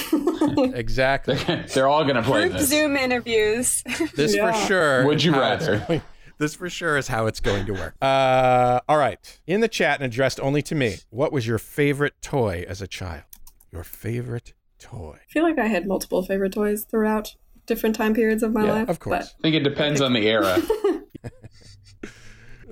[SPEAKER 5] exactly.
[SPEAKER 3] They're all going to play
[SPEAKER 2] group
[SPEAKER 3] this.
[SPEAKER 2] Zoom interviews.
[SPEAKER 5] This
[SPEAKER 6] Yeah.
[SPEAKER 5] for sure.
[SPEAKER 3] Would you
[SPEAKER 5] is how it's
[SPEAKER 3] rather?
[SPEAKER 5] This for sure is how it's going to work. Uh, all right. In the chat and addressed only to me, what was your favorite toy as a child? Your favorite toy?
[SPEAKER 6] I feel like I had multiple favorite toys throughout different time periods of my
[SPEAKER 3] Yeah,
[SPEAKER 6] life.
[SPEAKER 5] Of course.
[SPEAKER 3] I think it depends on the era.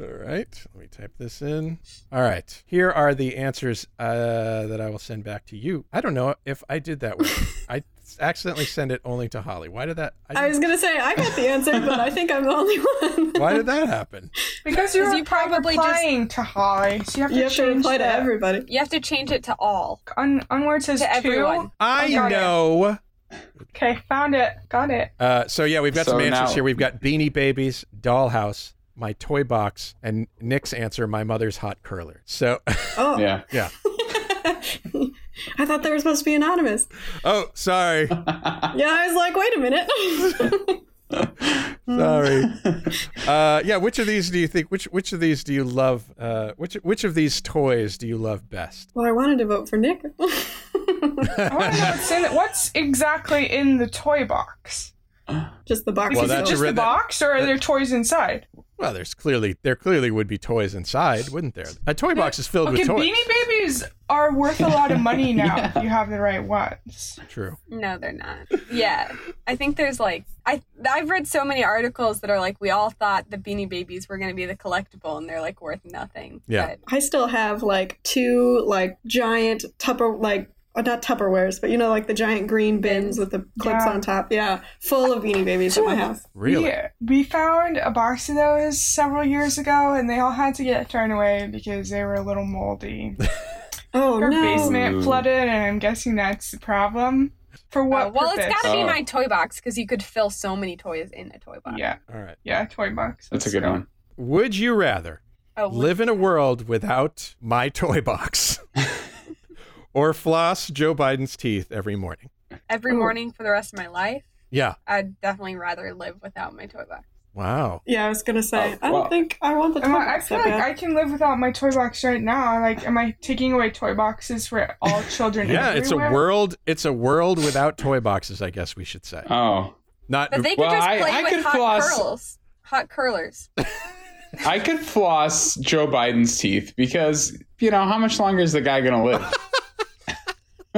[SPEAKER 5] All right. Let me type this in. All right. Here are the answers uh, that I will send back to you. I don't know if I did that way. I accidentally sent it only to Holly. Why did that?
[SPEAKER 6] I was going to say, I got the answer, but I think I'm the only one.
[SPEAKER 5] why did that happen?
[SPEAKER 7] Because you're
[SPEAKER 2] you probably just-
[SPEAKER 7] to Holly, so you have to
[SPEAKER 6] You have to
[SPEAKER 7] change
[SPEAKER 6] reply to
[SPEAKER 7] the-
[SPEAKER 6] everybody.
[SPEAKER 2] You have to change it to all.
[SPEAKER 7] On, on where it says
[SPEAKER 2] To
[SPEAKER 7] two.
[SPEAKER 2] everyone.
[SPEAKER 5] I
[SPEAKER 7] know. it.
[SPEAKER 5] Know.
[SPEAKER 7] Okay, found it. Got it.
[SPEAKER 5] Uh, so yeah, we've got
[SPEAKER 3] So
[SPEAKER 5] some answers
[SPEAKER 3] now-
[SPEAKER 5] here. We've got Beanie Babies, Dollhouse, my toy box, and Nick's answer, my mother's hot curler. So
[SPEAKER 6] Oh,
[SPEAKER 3] Yeah.
[SPEAKER 5] yeah.
[SPEAKER 6] I thought they were supposed to be anonymous.
[SPEAKER 5] Oh, sorry,
[SPEAKER 6] Yeah, I was like, wait a minute.
[SPEAKER 5] sorry. Uh, yeah, which of these do you think? Which which of these do you love? Uh, which which of these toys do you love best?
[SPEAKER 6] well, I wanted to vote for Nick.
[SPEAKER 7] I want to know what's in it. What's exactly in the toy box?
[SPEAKER 6] Just the box.
[SPEAKER 5] Well,
[SPEAKER 7] Is it just
[SPEAKER 5] a
[SPEAKER 7] the
[SPEAKER 5] re-
[SPEAKER 7] box, or are there toys inside?
[SPEAKER 5] Well, there's clearly there clearly would be toys inside, wouldn't there? A toy box is filled
[SPEAKER 7] Okay,
[SPEAKER 5] with toys.
[SPEAKER 7] Beanie Babies are worth a lot of money now if you have the right ones.
[SPEAKER 5] True.
[SPEAKER 2] No, they're not. Yeah, I think there's like I I've read so many articles that are like we all thought the Beanie Babies were going to be the collectible and they're like worth nothing.
[SPEAKER 5] Yeah.
[SPEAKER 2] But
[SPEAKER 6] I still have like two like giant Tupper like uh, not Tupperwares, but you know like the giant green bins with the clips
[SPEAKER 7] Yeah.
[SPEAKER 6] on top. Yeah, full of Beanie Babies at my house.
[SPEAKER 5] Really?
[SPEAKER 7] We, we found a box of those several years ago, and they all had to get thrown away because they were a little moldy.
[SPEAKER 6] Oh
[SPEAKER 7] Our
[SPEAKER 6] no!
[SPEAKER 7] basement
[SPEAKER 3] Ooh.
[SPEAKER 7] flooded, and I'm guessing that's the problem. For what
[SPEAKER 2] Oh, well, it's got to be
[SPEAKER 3] Oh.
[SPEAKER 2] my toy box because you could fill so many toys in a toy box.
[SPEAKER 7] Yeah,
[SPEAKER 5] All right.
[SPEAKER 7] yeah, toy box.
[SPEAKER 3] That's a good one.
[SPEAKER 5] Would you rather
[SPEAKER 2] Oh,
[SPEAKER 5] live in a world without my toy box, or floss Joe Biden's teeth every morning?
[SPEAKER 2] every morning for the rest of my life.
[SPEAKER 5] Yeah.
[SPEAKER 2] I'd definitely rather live without my toy box.
[SPEAKER 5] Wow.
[SPEAKER 6] Yeah, I was gonna say.
[SPEAKER 3] Oh,
[SPEAKER 6] I don't
[SPEAKER 3] well.
[SPEAKER 6] think I want the toy
[SPEAKER 7] Am I, I
[SPEAKER 6] box
[SPEAKER 7] feel like
[SPEAKER 6] bad.
[SPEAKER 7] I can live without my toy box right now. Like, am I taking away toy boxes for all children?
[SPEAKER 5] Yeah, it's a world. It's a world without toy boxes. I guess we should say.
[SPEAKER 3] Oh.
[SPEAKER 5] Not.
[SPEAKER 2] But they could
[SPEAKER 3] Well,
[SPEAKER 2] just play
[SPEAKER 3] I
[SPEAKER 2] with
[SPEAKER 3] could
[SPEAKER 2] hot
[SPEAKER 3] floss-
[SPEAKER 2] curls. Hot curlers.
[SPEAKER 3] I could floss Joe Biden's teeth because, you know, how much longer is the guy going to live?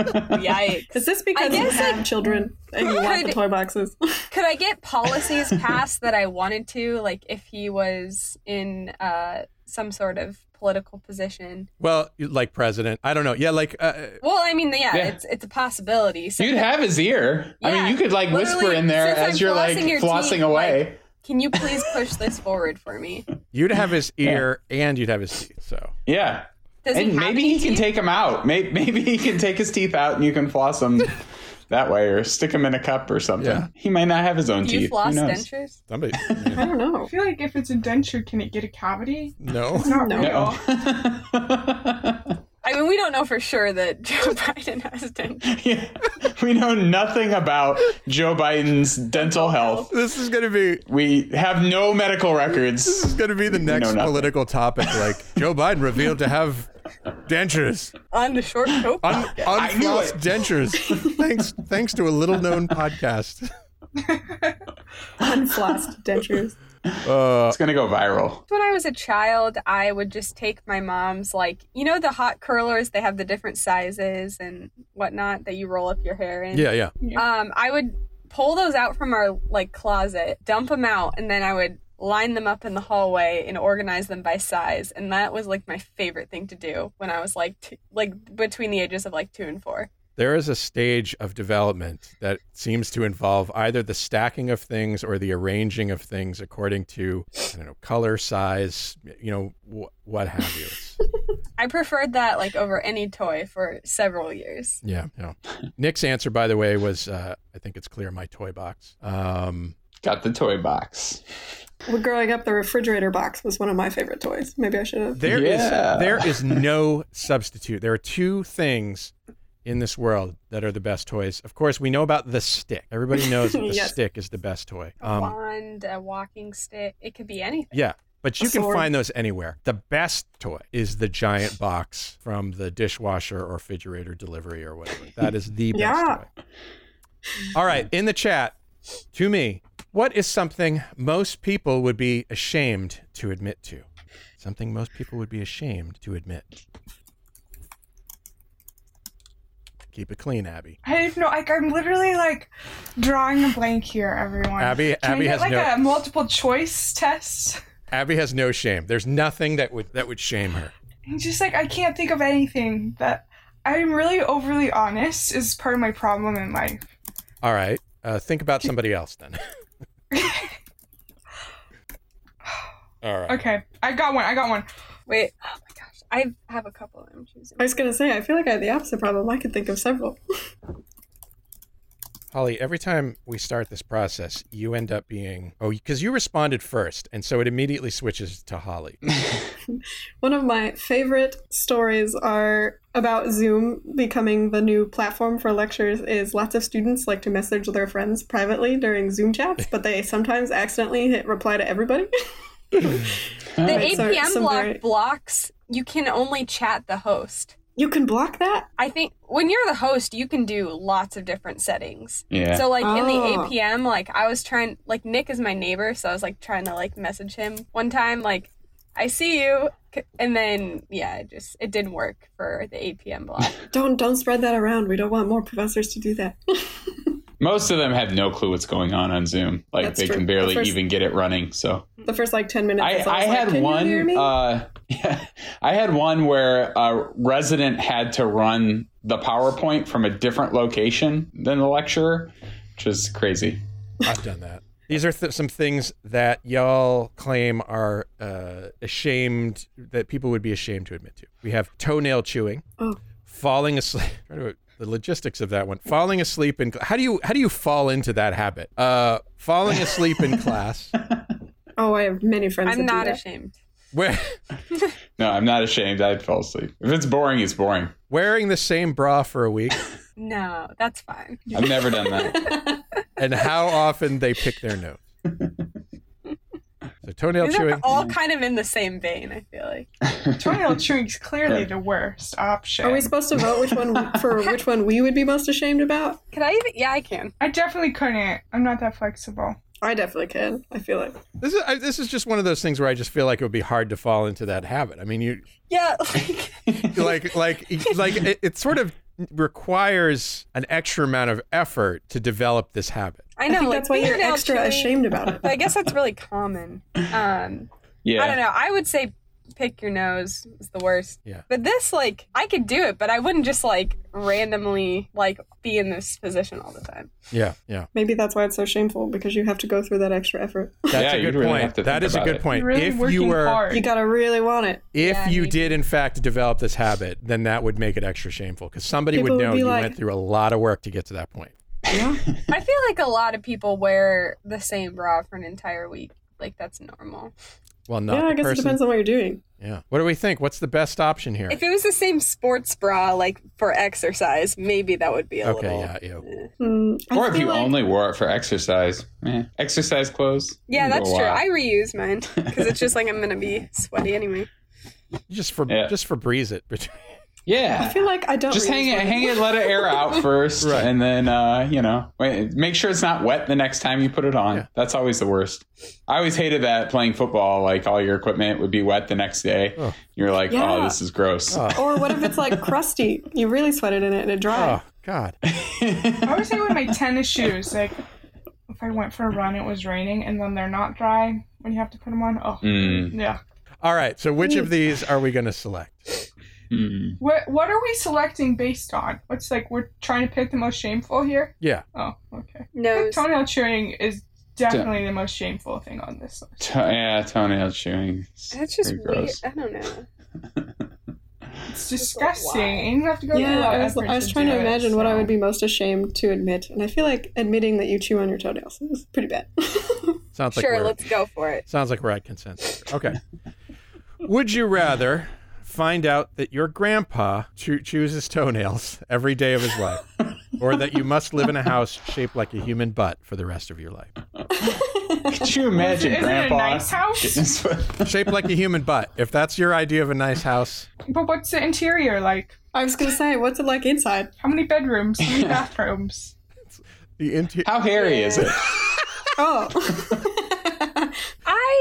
[SPEAKER 2] Yikes.
[SPEAKER 6] Is this because you have
[SPEAKER 2] like,
[SPEAKER 6] children and you want the toy boxes?
[SPEAKER 2] Could I get policies passed that I wanted to, like if he was in uh, some sort of political position?
[SPEAKER 5] well, like president. I don't know. Yeah, like. Uh,
[SPEAKER 2] Well, I mean, yeah,
[SPEAKER 3] Yeah.
[SPEAKER 2] it's it's a possibility. So
[SPEAKER 3] You'd have his ear. I mean, you could like whisper in there as
[SPEAKER 2] I'm
[SPEAKER 3] you're like
[SPEAKER 2] flossing your
[SPEAKER 3] flossing
[SPEAKER 2] teeth,
[SPEAKER 3] away.
[SPEAKER 2] can you please push this forward for me?
[SPEAKER 5] you'd have his ear and you'd have his teeth. So.
[SPEAKER 3] yeah.
[SPEAKER 2] Does
[SPEAKER 3] and
[SPEAKER 2] he
[SPEAKER 3] maybe
[SPEAKER 2] any
[SPEAKER 3] he can take them out. Maybe, maybe he can take his teeth out and you can floss them. that way, or stick them in a cup or something.
[SPEAKER 5] Yeah.
[SPEAKER 3] He might not have his own
[SPEAKER 2] Do you
[SPEAKER 3] teeth.
[SPEAKER 2] floss dentures?
[SPEAKER 5] Somebody.
[SPEAKER 6] I don't know.
[SPEAKER 7] I feel like if it's a denture, can it get a cavity?
[SPEAKER 5] No.
[SPEAKER 7] It's not
[SPEAKER 6] No.
[SPEAKER 7] real.
[SPEAKER 3] No.
[SPEAKER 2] I mean, we don't know for sure that Joe Biden has dentures.
[SPEAKER 3] yeah. We know nothing about Joe Biden's dental health.
[SPEAKER 5] This is going to be
[SPEAKER 3] We have no medical records.
[SPEAKER 5] this is going to be the next political topic. Like Joe Biden revealed to have dentures,
[SPEAKER 2] On the short coat
[SPEAKER 5] Un-
[SPEAKER 2] podcast.
[SPEAKER 5] Unflossed dentures. thanks, thanks to a little known podcast.
[SPEAKER 6] Unflossed dentures.
[SPEAKER 5] Uh,
[SPEAKER 3] It's gonna go viral.
[SPEAKER 2] when I was a child, I would just take my mom's like you know the hot curlers. They have the different sizes and whatnot that you roll up your hair in.
[SPEAKER 5] yeah, yeah.
[SPEAKER 2] Um, I would pull those out from our like closet, dump them out, and then I would line them up in the hallway and organize them by size. And that was like my favorite thing to do when I was like t- like between the ages of like two and four.
[SPEAKER 5] There is a stage of development that seems to involve either the stacking of things or the arranging of things according to, I don't know, color, size, you know, wh- what have you.
[SPEAKER 2] I preferred that like over any toy for several years.
[SPEAKER 5] yeah, yeah. Nick's answer, by the way, was uh, I think it's clear my toy box. Um,
[SPEAKER 3] Got the toy box.
[SPEAKER 6] Well, growing up, the refrigerator box was one of my favorite toys. Maybe I should have.
[SPEAKER 5] There is
[SPEAKER 3] Yeah.
[SPEAKER 5] there is no substitute. There are two things in this world that are the best toys. Of course, we know about the stick. Everybody knows that the
[SPEAKER 6] Yes.
[SPEAKER 5] stick is the best toy.
[SPEAKER 2] A
[SPEAKER 5] Um,
[SPEAKER 2] wand, a walking stick, it could be anything.
[SPEAKER 5] yeah, but you can find those anywhere. The best toy is the giant box from the dishwasher or refrigerator delivery or whatever. That is the best
[SPEAKER 6] Yeah.
[SPEAKER 5] toy. All right, in the chat, to me, what is something most people would be ashamed to admit to? Something most people would be ashamed to admit. Keep it clean, Abby.
[SPEAKER 7] I don't know. Like I'm literally like drawing a blank here, everyone.
[SPEAKER 5] Abby-
[SPEAKER 7] Can
[SPEAKER 5] Abby
[SPEAKER 7] I get
[SPEAKER 5] has
[SPEAKER 7] like
[SPEAKER 5] no-
[SPEAKER 7] a multiple choice test?
[SPEAKER 5] Abby has no shame. There's nothing that would that would shame her.
[SPEAKER 7] Just like I can't think of anything that I'm really overly honest is part of my problem in life.
[SPEAKER 5] All right. Uh, think about somebody else then. All right.
[SPEAKER 7] Okay, I got one. I got one.
[SPEAKER 2] Wait, I have a couple I'm choosing.
[SPEAKER 6] I was gonna say, I feel like I have the opposite problem. I could think of several.
[SPEAKER 5] Holly, every time we start this process, you end up being oh because you responded first, and so it immediately switches to Holly.
[SPEAKER 6] One of my favorite stories are about Zoom becoming the new platform for lectures is lots of students like to message their friends privately during Zoom chats, but they sometimes accidentally hit reply to everybody.
[SPEAKER 2] The
[SPEAKER 6] Right, so
[SPEAKER 2] APM
[SPEAKER 6] some
[SPEAKER 2] block
[SPEAKER 6] very-
[SPEAKER 2] blocks you can only chat the host.
[SPEAKER 6] you can block that?
[SPEAKER 2] I think when you're the host, you can do lots of different settings.
[SPEAKER 3] Yeah.
[SPEAKER 2] So like in the
[SPEAKER 6] Oh.
[SPEAKER 2] APM, like I was trying like Nick is my neighbor, so I was like trying to like message him one time like I see you and then yeah, it just it didn't work for the APM block.
[SPEAKER 6] Don't don't spread that around. We don't want more professors to do that.
[SPEAKER 3] Most of them have no clue what's going on on Zoom. Like
[SPEAKER 6] That's
[SPEAKER 3] they
[SPEAKER 6] true.
[SPEAKER 3] can barely
[SPEAKER 6] The first-
[SPEAKER 3] even get it running. So
[SPEAKER 6] the first like ten minutes.
[SPEAKER 3] I,
[SPEAKER 6] is
[SPEAKER 3] I
[SPEAKER 6] always like,
[SPEAKER 3] had
[SPEAKER 6] "Can you hear
[SPEAKER 3] one. Uh, yeah, I had one where a resident had to run the PowerPoint from a different location than the lecturer, which is crazy.
[SPEAKER 5] I've done that. These are th- some things that y'all claim are uh, ashamed that people would be ashamed to admit to. We have toenail chewing,
[SPEAKER 6] Oh.
[SPEAKER 5] falling asleep. try to- The logistics of that one. Falling asleep in how do you how do you fall into that habit? Uh, falling asleep in class.
[SPEAKER 6] oh, I have many friends.
[SPEAKER 2] I'm
[SPEAKER 6] that do
[SPEAKER 2] not
[SPEAKER 6] that.
[SPEAKER 2] ashamed.
[SPEAKER 5] Where
[SPEAKER 3] No, I'm not ashamed. I'd fall asleep. If it's boring, it's boring.
[SPEAKER 5] wearing the same bra for a week,
[SPEAKER 2] No, that's fine.
[SPEAKER 3] I've never done that.
[SPEAKER 5] and how often they pick their nose. So toenail
[SPEAKER 2] These are
[SPEAKER 5] chewing.
[SPEAKER 2] all kind of in the same vein, I feel like.
[SPEAKER 7] Toenail chewing's clearly the worst option.
[SPEAKER 6] Are we supposed to vote which one for which one we would be most ashamed about?
[SPEAKER 2] Can I even yeah, I can.
[SPEAKER 7] I definitely couldn't. I'm not that flexible.
[SPEAKER 6] I definitely can. I feel like
[SPEAKER 5] This is I, this is just one of those things where I just feel like it would be hard to fall into that habit. I mean, you
[SPEAKER 2] Yeah, like
[SPEAKER 5] like like like it, it sort of requires an extra amount of effort to develop this habit.
[SPEAKER 2] I
[SPEAKER 6] I
[SPEAKER 2] know
[SPEAKER 6] think
[SPEAKER 2] like
[SPEAKER 6] that's why you're extra
[SPEAKER 2] chewing-
[SPEAKER 6] ashamed about it.
[SPEAKER 2] But I guess that's really common. Um
[SPEAKER 3] Yeah.
[SPEAKER 2] I don't know. I would say pick your nose is the worst.
[SPEAKER 5] Yeah.
[SPEAKER 2] But this, like, I could do it, but I wouldn't just like randomly like be in this position all the time.
[SPEAKER 5] Yeah, yeah.
[SPEAKER 6] maybe that's why it's so shameful because you have to go through that extra effort.
[SPEAKER 5] That's
[SPEAKER 3] Yeah,
[SPEAKER 5] a good
[SPEAKER 3] really
[SPEAKER 5] point.
[SPEAKER 3] have to
[SPEAKER 5] That
[SPEAKER 3] think
[SPEAKER 5] is a good
[SPEAKER 3] it.
[SPEAKER 5] point.
[SPEAKER 7] You're really
[SPEAKER 5] if you were
[SPEAKER 7] hard.
[SPEAKER 6] You gotta really want it.
[SPEAKER 5] if
[SPEAKER 2] Yeah,
[SPEAKER 5] you
[SPEAKER 2] you
[SPEAKER 5] did in fact develop this habit, then that would make it extra shameful because somebody
[SPEAKER 6] People
[SPEAKER 5] would
[SPEAKER 6] would
[SPEAKER 5] know
[SPEAKER 6] be
[SPEAKER 5] you
[SPEAKER 6] like-
[SPEAKER 5] went through a lot of work to get to that point.
[SPEAKER 6] Yeah.
[SPEAKER 2] I feel like a lot of people wear the same bra for an entire week. Like that's normal.
[SPEAKER 5] Well, not
[SPEAKER 6] yeah,
[SPEAKER 5] the
[SPEAKER 6] I guess
[SPEAKER 5] person.
[SPEAKER 6] it depends on what you're doing.
[SPEAKER 5] Yeah. What do we think? What's the best option here?
[SPEAKER 2] If it was the same sports bra, like for exercise, maybe that would be a
[SPEAKER 5] okay,
[SPEAKER 2] little.
[SPEAKER 5] yeah, yeah.
[SPEAKER 6] Hmm, I
[SPEAKER 3] Or if you
[SPEAKER 6] like-
[SPEAKER 3] only wore it for exercise, eh, exercise clothes.
[SPEAKER 2] Yeah, that's true. I reuse mine because it's just like I'm gonna be sweaty anyway.
[SPEAKER 5] Just for
[SPEAKER 3] Yeah.
[SPEAKER 5] just for breeze it.
[SPEAKER 3] yeah.
[SPEAKER 6] I feel like I don't
[SPEAKER 3] just hang it,
[SPEAKER 6] mine.
[SPEAKER 3] hang it, let it air out first,
[SPEAKER 5] Right.
[SPEAKER 3] and then uh, you know, wait, make sure it's not wet the next time you put it on.
[SPEAKER 5] Yeah.
[SPEAKER 3] That's always the worst. I always hated that playing football. Like all your equipment would be wet the next day.
[SPEAKER 5] Oh.
[SPEAKER 3] You're like,
[SPEAKER 6] Yeah.
[SPEAKER 3] oh, this is gross.
[SPEAKER 5] Oh,
[SPEAKER 6] Or what if it's like crusty? You really sweated in it and it dried.
[SPEAKER 5] oh God.
[SPEAKER 7] I always say with my tennis shoes, like if I went for a run, it was raining, and then they're not dry when you have to put them on. Oh,
[SPEAKER 3] Mm,
[SPEAKER 7] yeah.
[SPEAKER 5] All right. So which of these are we going to select?
[SPEAKER 3] Mm.
[SPEAKER 7] What What are we selecting based on? What's like we're trying to pick the most shameful here?
[SPEAKER 5] Yeah.
[SPEAKER 7] Oh, okay. I
[SPEAKER 2] No,
[SPEAKER 7] think toenail chewing is definitely the most shameful thing on this list.
[SPEAKER 3] To- yeah, toenail chewing.
[SPEAKER 2] That's just
[SPEAKER 3] pretty
[SPEAKER 2] weird.
[SPEAKER 3] gross.
[SPEAKER 2] I don't know.
[SPEAKER 7] It's disgusting,
[SPEAKER 2] why?
[SPEAKER 7] and you have to go through a
[SPEAKER 6] Yeah,
[SPEAKER 7] lot
[SPEAKER 6] I
[SPEAKER 7] of
[SPEAKER 6] was, I was
[SPEAKER 7] to
[SPEAKER 6] trying
[SPEAKER 7] do
[SPEAKER 6] to
[SPEAKER 7] it,
[SPEAKER 6] imagine what I would be most ashamed to admit, and I feel like admitting that you chew on your toenails is pretty bad.
[SPEAKER 5] Sounds like
[SPEAKER 2] sure, let's go for it.
[SPEAKER 5] sounds like we're at consensus. Okay. Would you rather find out that your grandpa chew- chews his toenails every day of his life, or that you must live in a house shaped like a human butt for the rest of your life?
[SPEAKER 3] Could you imagine,
[SPEAKER 7] Is it a
[SPEAKER 3] Grandpa?
[SPEAKER 7] nice house?
[SPEAKER 3] getting his foot-
[SPEAKER 5] Shaped like a human butt. If that's your idea of a nice house,
[SPEAKER 7] But what's the interior like?
[SPEAKER 6] I was gonna say, what's it like inside?
[SPEAKER 7] How many bedrooms? How many bathrooms?
[SPEAKER 5] the interior.
[SPEAKER 3] How hairy is it?
[SPEAKER 6] Oh,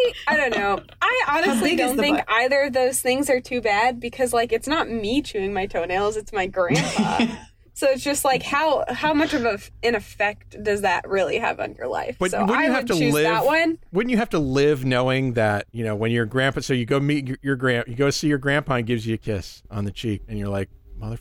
[SPEAKER 2] I I don't know. I honestly don't think
[SPEAKER 6] butt?
[SPEAKER 2] either of those things are too bad because like it's not me chewing my toenails, it's my grandpa. so it's just like how how much of a, an effect does that really have on your life?
[SPEAKER 5] But
[SPEAKER 2] so
[SPEAKER 5] wouldn't
[SPEAKER 2] I
[SPEAKER 5] you
[SPEAKER 2] would
[SPEAKER 5] have to
[SPEAKER 2] choose
[SPEAKER 5] live?
[SPEAKER 2] that one.
[SPEAKER 5] Wouldn't you have to live knowing that you know when your grandpa? So you go meet your, your grand, you go see your grandpa and gives you a kiss on the cheek, and you're like, mother.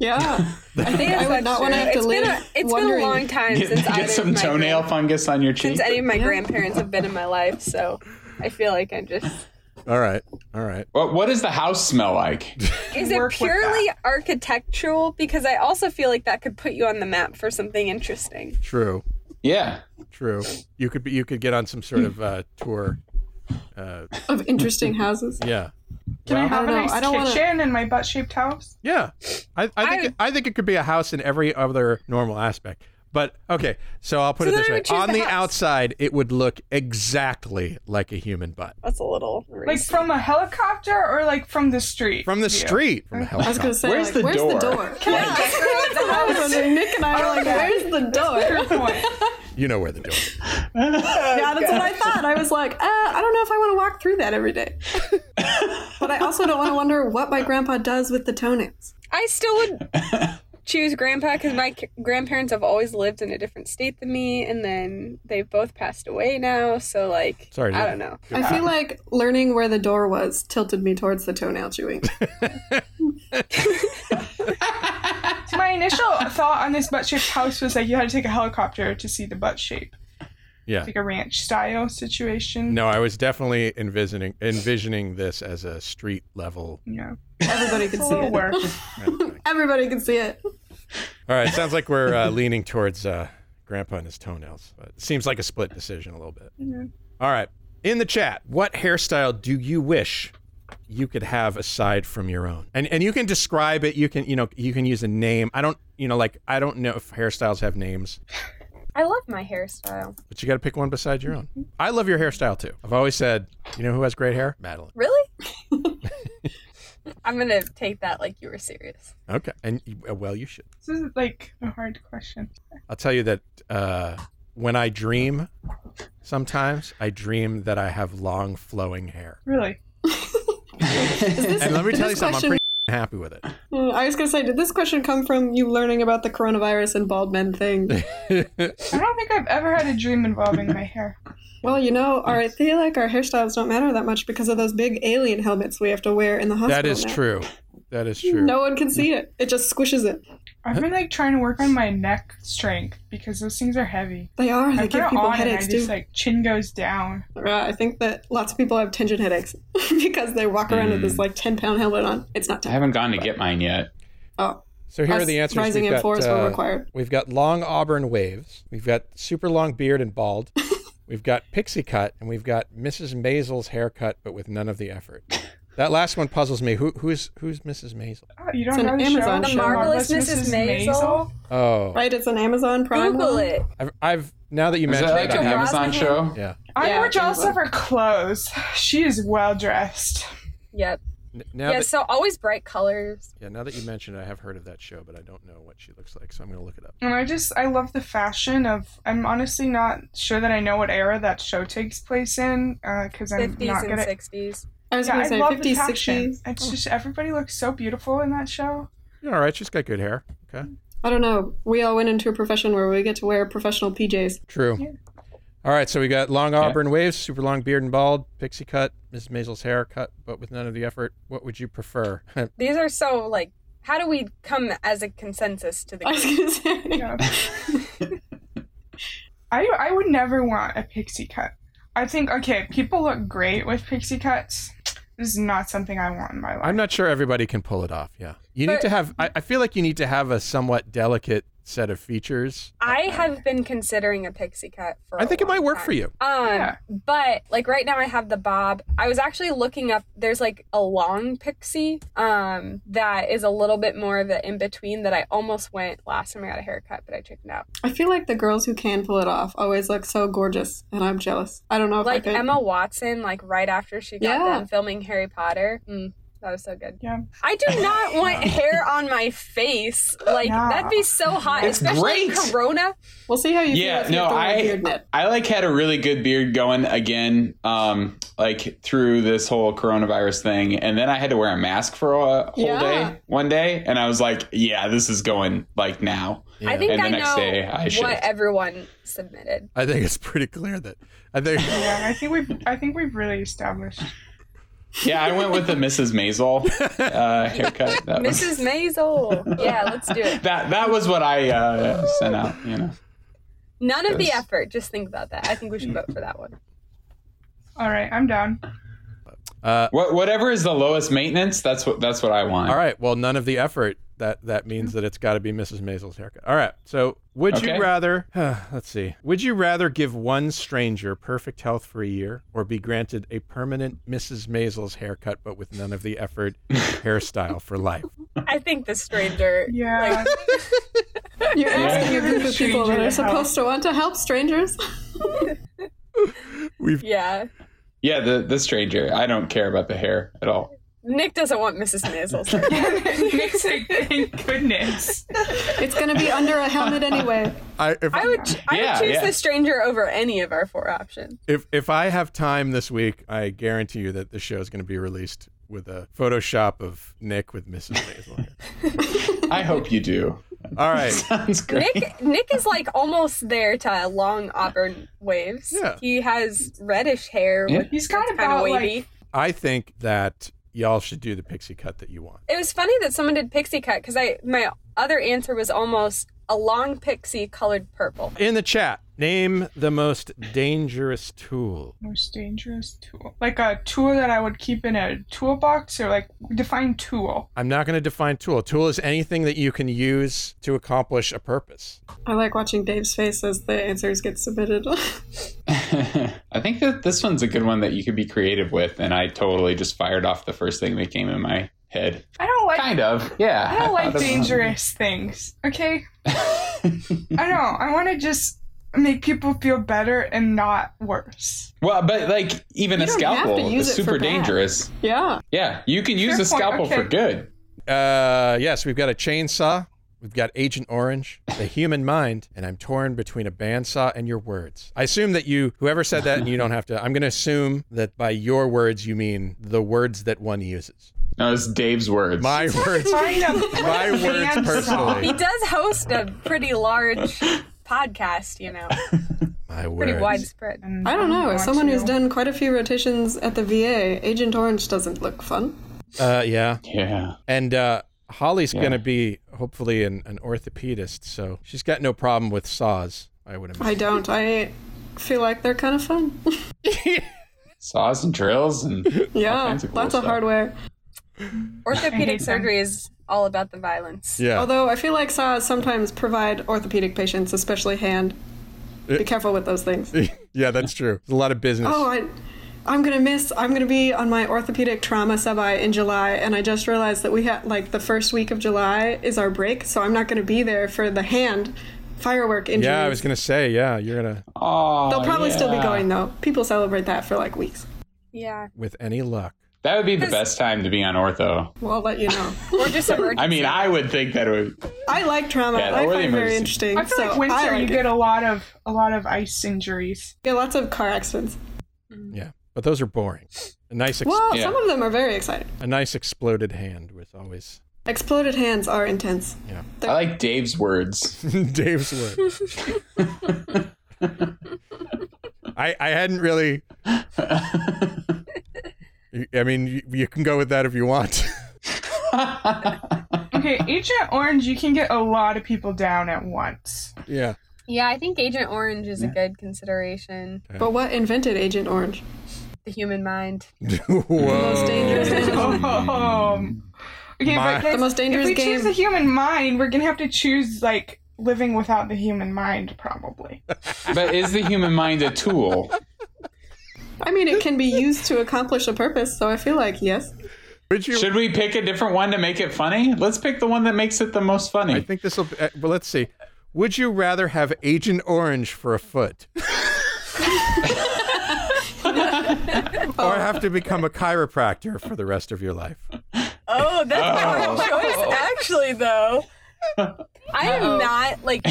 [SPEAKER 6] Yeah. I think I would
[SPEAKER 2] That's
[SPEAKER 6] not want to
[SPEAKER 2] true.
[SPEAKER 6] have to
[SPEAKER 2] It's
[SPEAKER 6] live
[SPEAKER 2] been a, It's been a long time
[SPEAKER 3] Get,
[SPEAKER 2] since either
[SPEAKER 3] get some toenail
[SPEAKER 2] grand-
[SPEAKER 3] fungus on your cheek.
[SPEAKER 2] since any of my
[SPEAKER 6] Yeah.
[SPEAKER 2] grandparents have been in my life. So I feel like I just
[SPEAKER 5] All right, all right.
[SPEAKER 3] What, what does the house smell like?
[SPEAKER 2] is it purely architectural? Because I also feel like that could put you on the map for something interesting.
[SPEAKER 5] True,
[SPEAKER 3] yeah.
[SPEAKER 5] true. You could be, you could get on some sort of uh, tour. Uh,
[SPEAKER 6] of interesting houses.
[SPEAKER 5] yeah,
[SPEAKER 7] Can I have
[SPEAKER 6] I
[SPEAKER 7] a nice
[SPEAKER 6] I don't wanna-
[SPEAKER 7] kitchen in my butt shaped house?
[SPEAKER 5] yeah. I, I think
[SPEAKER 2] I-
[SPEAKER 5] it, I think it could be a house in every other normal aspect. But okay, so I'll put
[SPEAKER 2] So
[SPEAKER 5] it this way: on
[SPEAKER 2] the
[SPEAKER 5] the outside, it would look exactly like a human butt
[SPEAKER 2] That's a little
[SPEAKER 7] Like from a helicopter or like from the street?
[SPEAKER 5] from the
[SPEAKER 7] view?
[SPEAKER 5] street. From the
[SPEAKER 6] I was
[SPEAKER 5] helicopter.
[SPEAKER 6] gonna say,
[SPEAKER 3] Where's
[SPEAKER 6] like,
[SPEAKER 3] the
[SPEAKER 6] where's
[SPEAKER 3] door?
[SPEAKER 6] the door? Can I
[SPEAKER 2] decorate the house?
[SPEAKER 6] Nick and I were like, where's the door?
[SPEAKER 7] Good point.
[SPEAKER 5] You know where the door. is.
[SPEAKER 6] Yeah, that's what I thought. I was like, uh, I don't know if I want to walk through that every day. but I also don't want to wonder what my grandpa does with the toenails.
[SPEAKER 2] I still would choose grandpa because my c- grandparents have always lived in a different state than me, and then they've both passed away now. So like,
[SPEAKER 5] Sorry,
[SPEAKER 2] I don't know.
[SPEAKER 6] I feel like learning where the door was tilted me towards the toenail chewing.
[SPEAKER 7] So my initial thought on this butt shaped house was like you had to take a helicopter to see the butt shape,
[SPEAKER 5] Yeah.
[SPEAKER 7] like a ranch style situation.
[SPEAKER 5] No, I was definitely envisioning envisioning this as a street level.
[SPEAKER 7] Yeah,
[SPEAKER 6] Everybody can see it.
[SPEAKER 7] work.
[SPEAKER 6] Everybody can see it.
[SPEAKER 5] All right, sounds like we're uh, leaning towards uh, Grandpa and his toenails. But it seems like a split decision a little bit. All right, in the chat, what hairstyle do you wish you could have aside from your own? And and you can describe it. You can you know you can use a name. I don't you know like I don't know if hairstyles have names,
[SPEAKER 2] I love my hairstyle.
[SPEAKER 5] but you got to pick one beside your own. I love your hairstyle too. I've always said, you know who has great hair? Madeline.
[SPEAKER 2] Really? I'm gonna take that like you were serious.
[SPEAKER 5] Okay, and uh, well, you should.
[SPEAKER 7] This is like a hard question.
[SPEAKER 5] I'll tell you that uh, when I dream, sometimes I dream that I have long flowing hair.
[SPEAKER 7] Really?
[SPEAKER 5] And let me tell you
[SPEAKER 6] this
[SPEAKER 5] something, I'm pretty happy with it.
[SPEAKER 6] Mm, I was gonna say, did this question come from you learning about the coronavirus and bald men thing?
[SPEAKER 7] I don't think I've ever had a dream involving my hair.
[SPEAKER 6] Well, you know, our, I feel like our hairstyles don't matter that much because of those big alien helmets we have to wear in the hospital.
[SPEAKER 5] that is
[SPEAKER 6] now.
[SPEAKER 5] true. That is true.
[SPEAKER 6] No one can see it. It just squishes it.
[SPEAKER 7] I've been like trying to work on my neck strength because those things are heavy.
[SPEAKER 6] They are.
[SPEAKER 7] I
[SPEAKER 6] They
[SPEAKER 7] put
[SPEAKER 6] give
[SPEAKER 7] it
[SPEAKER 6] people
[SPEAKER 7] on
[SPEAKER 6] headaches
[SPEAKER 7] and I just
[SPEAKER 6] too.
[SPEAKER 7] like chin goes down.
[SPEAKER 6] Right. I think that lots of people have tension headaches because they walk around with this like ten pound helmet on. It's not
[SPEAKER 3] I haven't gone to get mine yet.
[SPEAKER 6] Oh,
[SPEAKER 5] So here are the answers.
[SPEAKER 6] Rising
[SPEAKER 5] we've
[SPEAKER 6] in
[SPEAKER 5] got,
[SPEAKER 6] force were
[SPEAKER 5] uh,
[SPEAKER 6] required.
[SPEAKER 5] We've got long auburn waves. We've got super long beard and bald. we've got pixie cut, and we've got Mrs. Maisel's haircut, but with none of the effort. That last one puzzles me. Who who's who's Mrs. Maisel?
[SPEAKER 7] Oh, you don't
[SPEAKER 6] an
[SPEAKER 7] know the
[SPEAKER 6] Amazon
[SPEAKER 7] show?
[SPEAKER 6] show.
[SPEAKER 2] The Marvelous Mrs. Maisel?
[SPEAKER 5] Oh,
[SPEAKER 6] Right, it's an Amazon Prime.
[SPEAKER 2] Google
[SPEAKER 6] one.
[SPEAKER 2] it.
[SPEAKER 5] I've, I've now that you
[SPEAKER 3] Is
[SPEAKER 5] mentioned
[SPEAKER 3] that like
[SPEAKER 5] it,
[SPEAKER 3] an
[SPEAKER 5] I have-
[SPEAKER 3] Amazon
[SPEAKER 2] Brosnahan?
[SPEAKER 3] show?
[SPEAKER 5] yeah.
[SPEAKER 7] I'm
[SPEAKER 6] Yeah,
[SPEAKER 7] more
[SPEAKER 6] it
[SPEAKER 7] jealous
[SPEAKER 6] was.
[SPEAKER 7] of her clothes. She is well dressed.
[SPEAKER 2] Yep.
[SPEAKER 5] N- Now
[SPEAKER 2] yeah,
[SPEAKER 5] that,
[SPEAKER 2] so always bright colors.
[SPEAKER 5] yeah, now that you mentioned it, I have heard of that show, but I don't know what she looks like, so I'm gonna look it up.
[SPEAKER 7] And I just I love the fashion of. I'm honestly not sure that I know what era that show takes place in uh, because I'm
[SPEAKER 2] 50s
[SPEAKER 7] not
[SPEAKER 2] and
[SPEAKER 7] good at.
[SPEAKER 2] 60s.
[SPEAKER 6] I was
[SPEAKER 7] Yeah,
[SPEAKER 6] going
[SPEAKER 7] I
[SPEAKER 6] to say
[SPEAKER 7] love
[SPEAKER 6] 50s,
[SPEAKER 7] the fashion.
[SPEAKER 6] 60s.
[SPEAKER 7] It's just everybody looks so beautiful in that show.
[SPEAKER 5] Yeah, all right, she's got good hair. Okay,
[SPEAKER 6] I don't know. We all went into a profession where we get to wear professional PJs.
[SPEAKER 5] true.
[SPEAKER 7] Yeah.
[SPEAKER 5] All right, so we got long auburn waves, super long beard and bald, pixie cut, Mrs. Maisel's haircut, but with none of the effort. What would you prefer?
[SPEAKER 2] These are so like. How do we come as a consensus to the
[SPEAKER 6] I was going to say.
[SPEAKER 7] Yeah. I I would never want a pixie cut. I think okay, people look great with pixie cuts. This is not something I want in my life.
[SPEAKER 5] I'm not sure everybody can pull it off. Yeah, you need to have. I, I feel like you need to have a somewhat delicate set of features.
[SPEAKER 2] I have been considering a pixie cut for.
[SPEAKER 5] I
[SPEAKER 2] a
[SPEAKER 5] think it might work
[SPEAKER 2] time.
[SPEAKER 5] for you.
[SPEAKER 2] Um,
[SPEAKER 7] Yeah.
[SPEAKER 2] but like right now I have the bob. I was actually looking up. There's like a long pixie, um, that is a little bit more of the in between that I almost went last time I got a haircut, but I chickened out.
[SPEAKER 6] I feel like the girls who can pull it off always look so gorgeous, and I'm jealous. I don't know if
[SPEAKER 2] Like
[SPEAKER 6] could.
[SPEAKER 2] Emma Watson, like right after she got
[SPEAKER 6] Yeah.
[SPEAKER 2] done filming Harry Potter. Mm, that was so good.
[SPEAKER 7] Yeah.
[SPEAKER 2] I do not want hair on my face. Like
[SPEAKER 7] No.
[SPEAKER 2] that'd be so hot,
[SPEAKER 3] It's
[SPEAKER 2] especially
[SPEAKER 3] great.
[SPEAKER 2] Corona.
[SPEAKER 6] We'll see how you
[SPEAKER 3] Yeah,
[SPEAKER 6] feel
[SPEAKER 3] no,
[SPEAKER 6] have to wear a
[SPEAKER 3] I
[SPEAKER 6] beard net.
[SPEAKER 3] I like had a really good beard going again, um, like through this whole coronavirus thing, and then I had to wear a mask for a whole
[SPEAKER 6] Yeah.
[SPEAKER 3] day one day, and I was like, yeah, this is going like now.
[SPEAKER 2] I think
[SPEAKER 3] And the
[SPEAKER 2] I
[SPEAKER 3] next
[SPEAKER 2] know
[SPEAKER 3] day I
[SPEAKER 2] what
[SPEAKER 3] shaved.
[SPEAKER 2] everyone submitted.
[SPEAKER 5] I think it's pretty clear that I think.
[SPEAKER 7] Yeah, I think we've I think we've really established.
[SPEAKER 3] Yeah, I went with the Mrs. Maisel uh, haircut. That was,
[SPEAKER 2] Mrs. Maisel. Yeah, let's do it.
[SPEAKER 3] that that was what I uh, sent out. You know,
[SPEAKER 2] None of the effort. Just think about that. I think we should vote for that one.
[SPEAKER 7] All right, I'm down.
[SPEAKER 5] Uh,
[SPEAKER 3] what whatever is the lowest maintenance, that's what that's what I want.
[SPEAKER 5] all right. Well, none of the effort. That that means that it's got to be Mrs. Maisel's haircut. All right. So, would
[SPEAKER 3] Okay.
[SPEAKER 5] you rather? let's see. Would you rather give one stranger perfect health for a year, or be granted a permanent Mrs. Maisel's haircut, but with none of the effort hairstyle for life?
[SPEAKER 2] I think the stranger.
[SPEAKER 7] Yeah.
[SPEAKER 2] Like,
[SPEAKER 6] You're asking
[SPEAKER 7] Yeah.
[SPEAKER 6] a group of people that are supposed to want to help strangers.
[SPEAKER 5] We've
[SPEAKER 2] yeah.
[SPEAKER 3] Yeah, the the stranger. I don't care about the hair at all.
[SPEAKER 2] Nick doesn't want Mrs. Maisel's.
[SPEAKER 7] Nick's like, thank goodness.
[SPEAKER 6] It's going to be under a helmet anyway.
[SPEAKER 5] I if
[SPEAKER 2] I would. I
[SPEAKER 3] Yeah,
[SPEAKER 2] would choose
[SPEAKER 3] yeah.
[SPEAKER 2] the stranger over any of our four options.
[SPEAKER 5] if if I have time this week, I guarantee you that the show is going to be released with a Photoshop of Nick with Mrs. Maisel.
[SPEAKER 3] I hope you do.
[SPEAKER 5] All right.
[SPEAKER 3] Sounds great.
[SPEAKER 2] Nick Nick is like almost there to long auburn waves.
[SPEAKER 5] Yeah.
[SPEAKER 2] He has reddish hair.
[SPEAKER 3] Yeah.
[SPEAKER 2] With,
[SPEAKER 7] He's got
[SPEAKER 2] kind of wavy.
[SPEAKER 7] like
[SPEAKER 5] I think that y'all should do the pixie cut that you want.
[SPEAKER 2] It was funny that someone did pixie cut because I my other answer was almost a long pixie colored purple.
[SPEAKER 5] In the chat, name the most dangerous tool.
[SPEAKER 7] most dangerous tool. Like a tool that I would keep in a toolbox or like define tool.
[SPEAKER 5] I'm not going to define tool. A tool is anything that you can use to accomplish a purpose.
[SPEAKER 6] I like watching Dave's face as the answers get submitted.
[SPEAKER 3] I think that this one's a good one that you could be creative with, and I totally just fired off the first thing that came in my head.
[SPEAKER 7] I don't like
[SPEAKER 3] Kind of, yeah.
[SPEAKER 7] I don't like dangerous things. Okay? I don't. I want to just make people feel better and not worse.
[SPEAKER 3] well, but like even
[SPEAKER 6] You
[SPEAKER 3] a
[SPEAKER 6] don't have to
[SPEAKER 3] scalpel is super dangerous.
[SPEAKER 6] yeah.
[SPEAKER 3] Yeah, you can use
[SPEAKER 7] Fair
[SPEAKER 3] a scalpel
[SPEAKER 7] okay.
[SPEAKER 3] for good.
[SPEAKER 5] Uh, yes, we've got a chainsaw. We've got Agent Orange, the human mind, and I'm torn between a bandsaw and your words. I assume that you, whoever said that, and you don't have to, I'm going to assume that by your words, you mean the words that one uses.
[SPEAKER 3] No, it's Dave's words.
[SPEAKER 5] My words. My words personally.
[SPEAKER 2] He does host a pretty large podcast, you know,
[SPEAKER 5] My words.
[SPEAKER 2] pretty
[SPEAKER 7] widespread.
[SPEAKER 6] I don't know. As someone who's done quite a few rotations at the VA, Agent Orange doesn't look fun.
[SPEAKER 5] Uh, yeah.
[SPEAKER 3] yeah.
[SPEAKER 5] And uh, Holly's
[SPEAKER 3] Yeah.
[SPEAKER 5] going to be hopefully an, an orthopedist, so she's got no problem with saws, I would
[SPEAKER 6] I don't. I feel like they're kind of fun.
[SPEAKER 3] Saws and drills and all
[SPEAKER 6] yeah,
[SPEAKER 3] kinds of cool
[SPEAKER 6] lots of
[SPEAKER 3] stuff.
[SPEAKER 6] hardware.
[SPEAKER 2] Orthopedic
[SPEAKER 7] them.
[SPEAKER 2] surgery is all about the violence.
[SPEAKER 5] Yeah.
[SPEAKER 6] Although I feel like saws sometimes provide orthopedic patients, especially hand. Be careful with those things.
[SPEAKER 5] yeah, that's true. There's a lot of business.
[SPEAKER 6] Oh, I, I'm gonna miss. I'm gonna be on my orthopedic trauma subi in July, and I just realized that we had like the first week of July is our break, so I'm not gonna be there for the hand firework injuries.
[SPEAKER 5] yeah, I was gonna say. Yeah, you're gonna
[SPEAKER 3] Oh,
[SPEAKER 6] They'll probably still be
[SPEAKER 3] oh,
[SPEAKER 6] going though. People celebrate that for like weeks.
[SPEAKER 2] Yeah.
[SPEAKER 5] with any luck.
[SPEAKER 3] That would be the best time to be on ortho.
[SPEAKER 6] Well, I'll let you know.
[SPEAKER 2] Or just emergency.
[SPEAKER 3] I mean, I would think that it would.
[SPEAKER 6] I like trauma.
[SPEAKER 3] Yeah,
[SPEAKER 6] I
[SPEAKER 3] or the
[SPEAKER 6] find it very interesting.
[SPEAKER 7] I feel
[SPEAKER 6] so
[SPEAKER 7] like winter
[SPEAKER 6] like
[SPEAKER 7] you
[SPEAKER 6] it.
[SPEAKER 7] get a lot of a lot of ice injuries.
[SPEAKER 6] Yeah, lots of car accidents. Mm.
[SPEAKER 5] Yeah, but those are boring. A nice, ex-
[SPEAKER 6] Well,
[SPEAKER 3] Yeah.
[SPEAKER 6] some of them are very exciting.
[SPEAKER 5] a nice exploded hand with always
[SPEAKER 6] Exploded hands are intense.
[SPEAKER 5] yeah.
[SPEAKER 3] I like Dave's words.
[SPEAKER 5] Dave's words. I I hadn't really. I mean, you, you can go with that if you want.
[SPEAKER 7] Okay, Agent Orange, you can get a lot of people down at once.
[SPEAKER 5] yeah.
[SPEAKER 2] yeah, I think Agent Orange is a good consideration.
[SPEAKER 6] But what invented Agent Orange?
[SPEAKER 2] The human mind.
[SPEAKER 5] Whoa.
[SPEAKER 6] Most dangerous.
[SPEAKER 7] Um, okay,
[SPEAKER 5] My-
[SPEAKER 7] but that's-
[SPEAKER 6] The most dangerous
[SPEAKER 7] if we choose the human mind, we're gonna have to choose like living without the human mind, probably.
[SPEAKER 3] but is the human mind a tool?
[SPEAKER 6] I mean, it can be used to accomplish a purpose, so I feel like yes.
[SPEAKER 5] Would you?
[SPEAKER 3] Should we pick a different one to make it funny? Let's pick the one that makes it the most funny.
[SPEAKER 5] I think this will. Uh, well, let's see. Would you rather have Agent Orange for a foot, or have to become a chiropractor for the rest of your life?
[SPEAKER 2] Oh, that's a hard choice, actually, though. I am not like.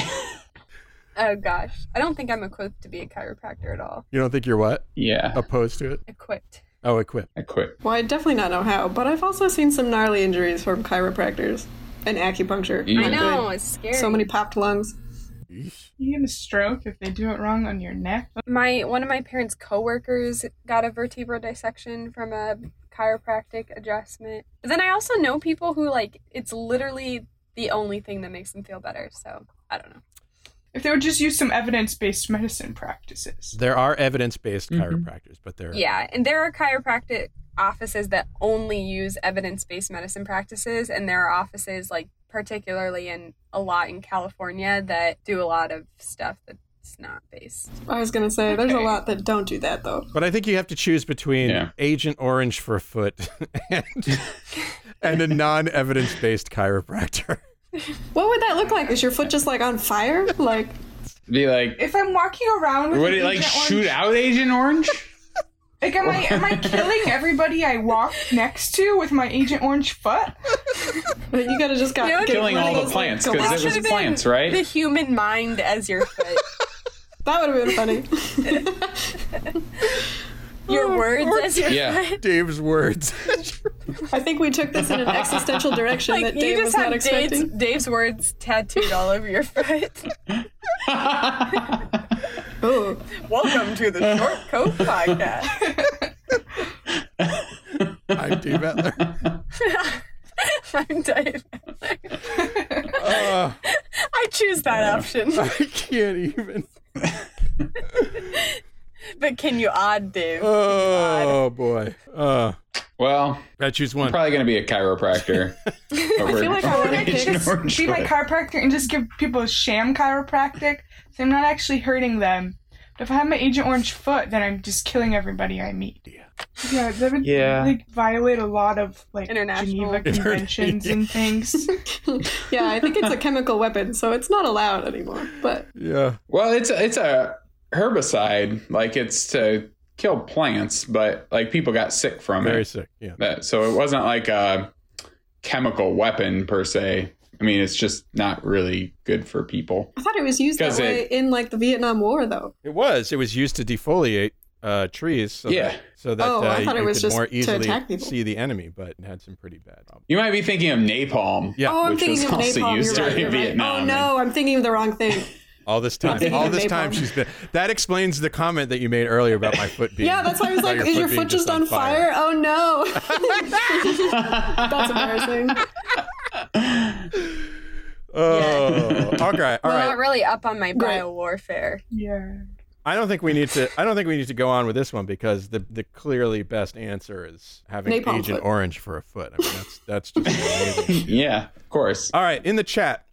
[SPEAKER 2] Oh gosh, I don't think I'm equipped to be a chiropractor at all.
[SPEAKER 5] You don't think you're what
[SPEAKER 3] yeah,
[SPEAKER 5] opposed to it?
[SPEAKER 2] Equipped.
[SPEAKER 5] Oh, equipped.
[SPEAKER 3] Equipped.
[SPEAKER 6] Well, I definitely not know how, but I've also seen some gnarly injuries from chiropractors and acupuncture.
[SPEAKER 3] Yeah.
[SPEAKER 2] I know
[SPEAKER 6] good.
[SPEAKER 2] it's scary.
[SPEAKER 6] So many popped lungs.
[SPEAKER 7] You get a stroke if they do it wrong on your neck.
[SPEAKER 2] My one of my parents' coworkers got a vertebral dissection from a chiropractic adjustment. But then I also know people who like it's literally the only thing that makes them feel better. So I don't know.
[SPEAKER 7] If they would just use some evidence-based medicine practices.
[SPEAKER 5] There are evidence-based
[SPEAKER 3] Mhm.
[SPEAKER 5] chiropractors, but there are.
[SPEAKER 2] Yeah, and there are chiropractic offices that only use evidence-based medicine practices, and there are offices like particularly in a lot in California that do a lot of stuff that's not based.
[SPEAKER 6] I was gonna say, there's a lot that don't do that though.
[SPEAKER 5] But I think you have to choose between
[SPEAKER 3] Yeah.
[SPEAKER 5] Agent Orange for a foot and, and a non-evidence-based chiropractor.
[SPEAKER 6] What would that look like? Is your foot just like on fire? Like,
[SPEAKER 3] Be like,
[SPEAKER 7] If I'm walking around with
[SPEAKER 3] would it like
[SPEAKER 7] Agent
[SPEAKER 3] shoot
[SPEAKER 7] Orange,
[SPEAKER 3] out Agent Orange?
[SPEAKER 7] like am I am I killing everybody I walk next to with my Agent Orange foot?
[SPEAKER 6] you gotta just got
[SPEAKER 2] You know,
[SPEAKER 3] Killing all the
[SPEAKER 6] those,
[SPEAKER 3] plants,
[SPEAKER 6] like,
[SPEAKER 3] 'cause
[SPEAKER 6] galoshes.
[SPEAKER 3] it was
[SPEAKER 2] Should've been
[SPEAKER 3] plants, right?
[SPEAKER 2] The human mind as your foot.
[SPEAKER 6] That would have been funny.
[SPEAKER 2] Your words as your
[SPEAKER 3] Yeah.
[SPEAKER 5] Dave's words.
[SPEAKER 6] I think we took this in an existential direction
[SPEAKER 2] Like
[SPEAKER 6] that
[SPEAKER 2] you
[SPEAKER 6] Dave
[SPEAKER 2] just
[SPEAKER 6] was not
[SPEAKER 2] have
[SPEAKER 6] expecting.
[SPEAKER 2] Dave's, Dave's words tattooed all over your foot.
[SPEAKER 6] Oh,
[SPEAKER 2] Welcome to the Short Coat Podcast.
[SPEAKER 5] I'm Dave Etler.
[SPEAKER 2] I'm Dave.
[SPEAKER 5] Uh,
[SPEAKER 2] I choose that option.
[SPEAKER 5] I can't even.
[SPEAKER 2] But can you odd Dave?
[SPEAKER 5] Oh boy. Uh,
[SPEAKER 3] well,
[SPEAKER 5] I choose one.
[SPEAKER 3] probably going to be a chiropractor. over,
[SPEAKER 6] feel like I wanna
[SPEAKER 7] Just be my chiropractor and just give people a sham chiropractic. So I'm not actually hurting them. But if I have my Agent Orange foot, then I'm just killing everybody I meet. Yeah, that would
[SPEAKER 3] Yeah.
[SPEAKER 7] like violate a lot of like
[SPEAKER 2] International-
[SPEAKER 7] Geneva conventions and things.
[SPEAKER 6] yeah, I think it's a chemical weapon, so it's not allowed anymore. But
[SPEAKER 5] Yeah.
[SPEAKER 3] Well, it's a, it's a herbicide. Like it's to kill plants, but like people got sick from
[SPEAKER 5] Very
[SPEAKER 3] it.
[SPEAKER 5] Very sick. Yeah.
[SPEAKER 3] That, so it wasn't like a chemical weapon per se. I mean, it's just not really good for people.
[SPEAKER 6] I thought it was used that
[SPEAKER 3] 'Cause
[SPEAKER 6] way
[SPEAKER 3] it-
[SPEAKER 6] in like the Vietnam War, though.
[SPEAKER 5] It was. It was used to defoliate uh, trees. So
[SPEAKER 3] Yeah.
[SPEAKER 5] That, so that
[SPEAKER 6] Oh,
[SPEAKER 5] uh,
[SPEAKER 6] I thought it
[SPEAKER 5] you
[SPEAKER 6] was
[SPEAKER 5] could
[SPEAKER 6] just
[SPEAKER 5] more easily
[SPEAKER 6] attack people.
[SPEAKER 5] see the enemy, but it had some pretty bad. Problems.
[SPEAKER 3] You might be thinking of napalm.
[SPEAKER 5] Yeah.
[SPEAKER 6] Oh, I'm
[SPEAKER 3] Which
[SPEAKER 6] thinking
[SPEAKER 3] was
[SPEAKER 6] of napalm.
[SPEAKER 3] used
[SPEAKER 6] You're right,
[SPEAKER 3] during
[SPEAKER 6] you're right.
[SPEAKER 3] Vietnam.
[SPEAKER 6] Oh no, I'm thinking of the wrong thing.
[SPEAKER 5] All this time. All this time she's been. That explains the comment that you made earlier about my foot being.
[SPEAKER 6] Yeah, that's why I was
[SPEAKER 5] about
[SPEAKER 6] like, "Is your foot just on fire?" Oh no, that's embarrassing.
[SPEAKER 5] Oh, okay. All
[SPEAKER 2] I'm
[SPEAKER 5] right.
[SPEAKER 2] not really up on my bio warfare.
[SPEAKER 7] yeah.
[SPEAKER 5] I don't think we need to. I don't think we need to go on with this one because the the clearly best answer is having
[SPEAKER 6] Napalm
[SPEAKER 5] Agent
[SPEAKER 6] foot.
[SPEAKER 5] Orange for a foot. I mean, that's that's just amazing.
[SPEAKER 3] yeah, of course.
[SPEAKER 5] All right, in the chat,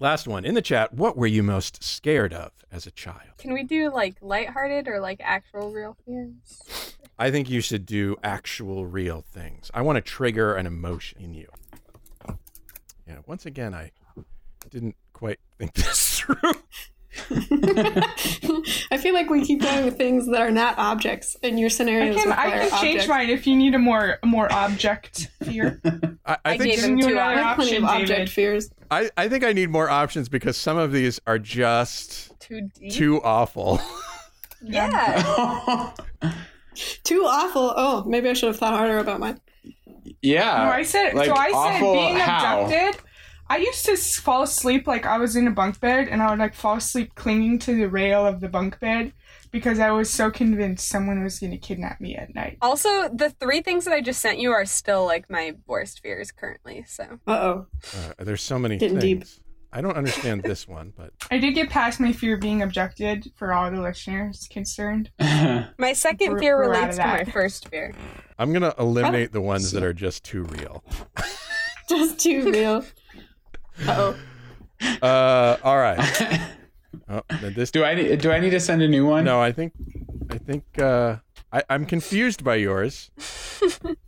[SPEAKER 5] last one in the chat. What were you most scared of as a child?
[SPEAKER 2] Can we do like lighthearted or like actual real fears?
[SPEAKER 5] I think you should do actual real things. I want to trigger an emotion in you. Yeah. Once again, I didn't quite think this through.
[SPEAKER 6] I feel like we keep going with things that are not objects, in your
[SPEAKER 7] I can I
[SPEAKER 6] require
[SPEAKER 7] can change mine if you need a more more object fear.
[SPEAKER 5] I, I
[SPEAKER 2] I
[SPEAKER 5] think
[SPEAKER 2] gave him
[SPEAKER 7] you
[SPEAKER 2] two
[SPEAKER 7] another
[SPEAKER 6] I have plenty of object
[SPEAKER 7] David.
[SPEAKER 6] fears.
[SPEAKER 5] I, I think I need more options because some of these are just
[SPEAKER 2] Too deep.
[SPEAKER 5] too awful.
[SPEAKER 2] yeah.
[SPEAKER 6] Too awful. Oh, maybe I should have thought harder about mine.
[SPEAKER 3] yeah.
[SPEAKER 7] No, I said
[SPEAKER 3] like,
[SPEAKER 7] so. I said
[SPEAKER 3] awful
[SPEAKER 7] being
[SPEAKER 3] how?
[SPEAKER 7] abducted. I used to fall asleep like I was in a bunk bed, and I would like fall asleep clinging to the rail of the bunk bed because I was so convinced someone was going to kidnap me at night.
[SPEAKER 2] Also, the three things that I just sent you are still like my worst fears currently. So
[SPEAKER 6] Uh oh.
[SPEAKER 5] There's so many
[SPEAKER 6] Getting
[SPEAKER 5] things.
[SPEAKER 6] deep.
[SPEAKER 5] I don't understand this one, but
[SPEAKER 7] I did get past my fear of being abducted for all the listeners concerned.
[SPEAKER 2] my second
[SPEAKER 7] We're-
[SPEAKER 2] fear
[SPEAKER 7] we're
[SPEAKER 2] relates to my first fear.
[SPEAKER 5] I'm gonna eliminate the ones that are just too real.
[SPEAKER 6] Just too real. Uh oh.
[SPEAKER 5] Uh, all right. Oh, this
[SPEAKER 3] do I need do I need to send a new one?
[SPEAKER 5] no, I think, I think uh, I, I'm confused by yours.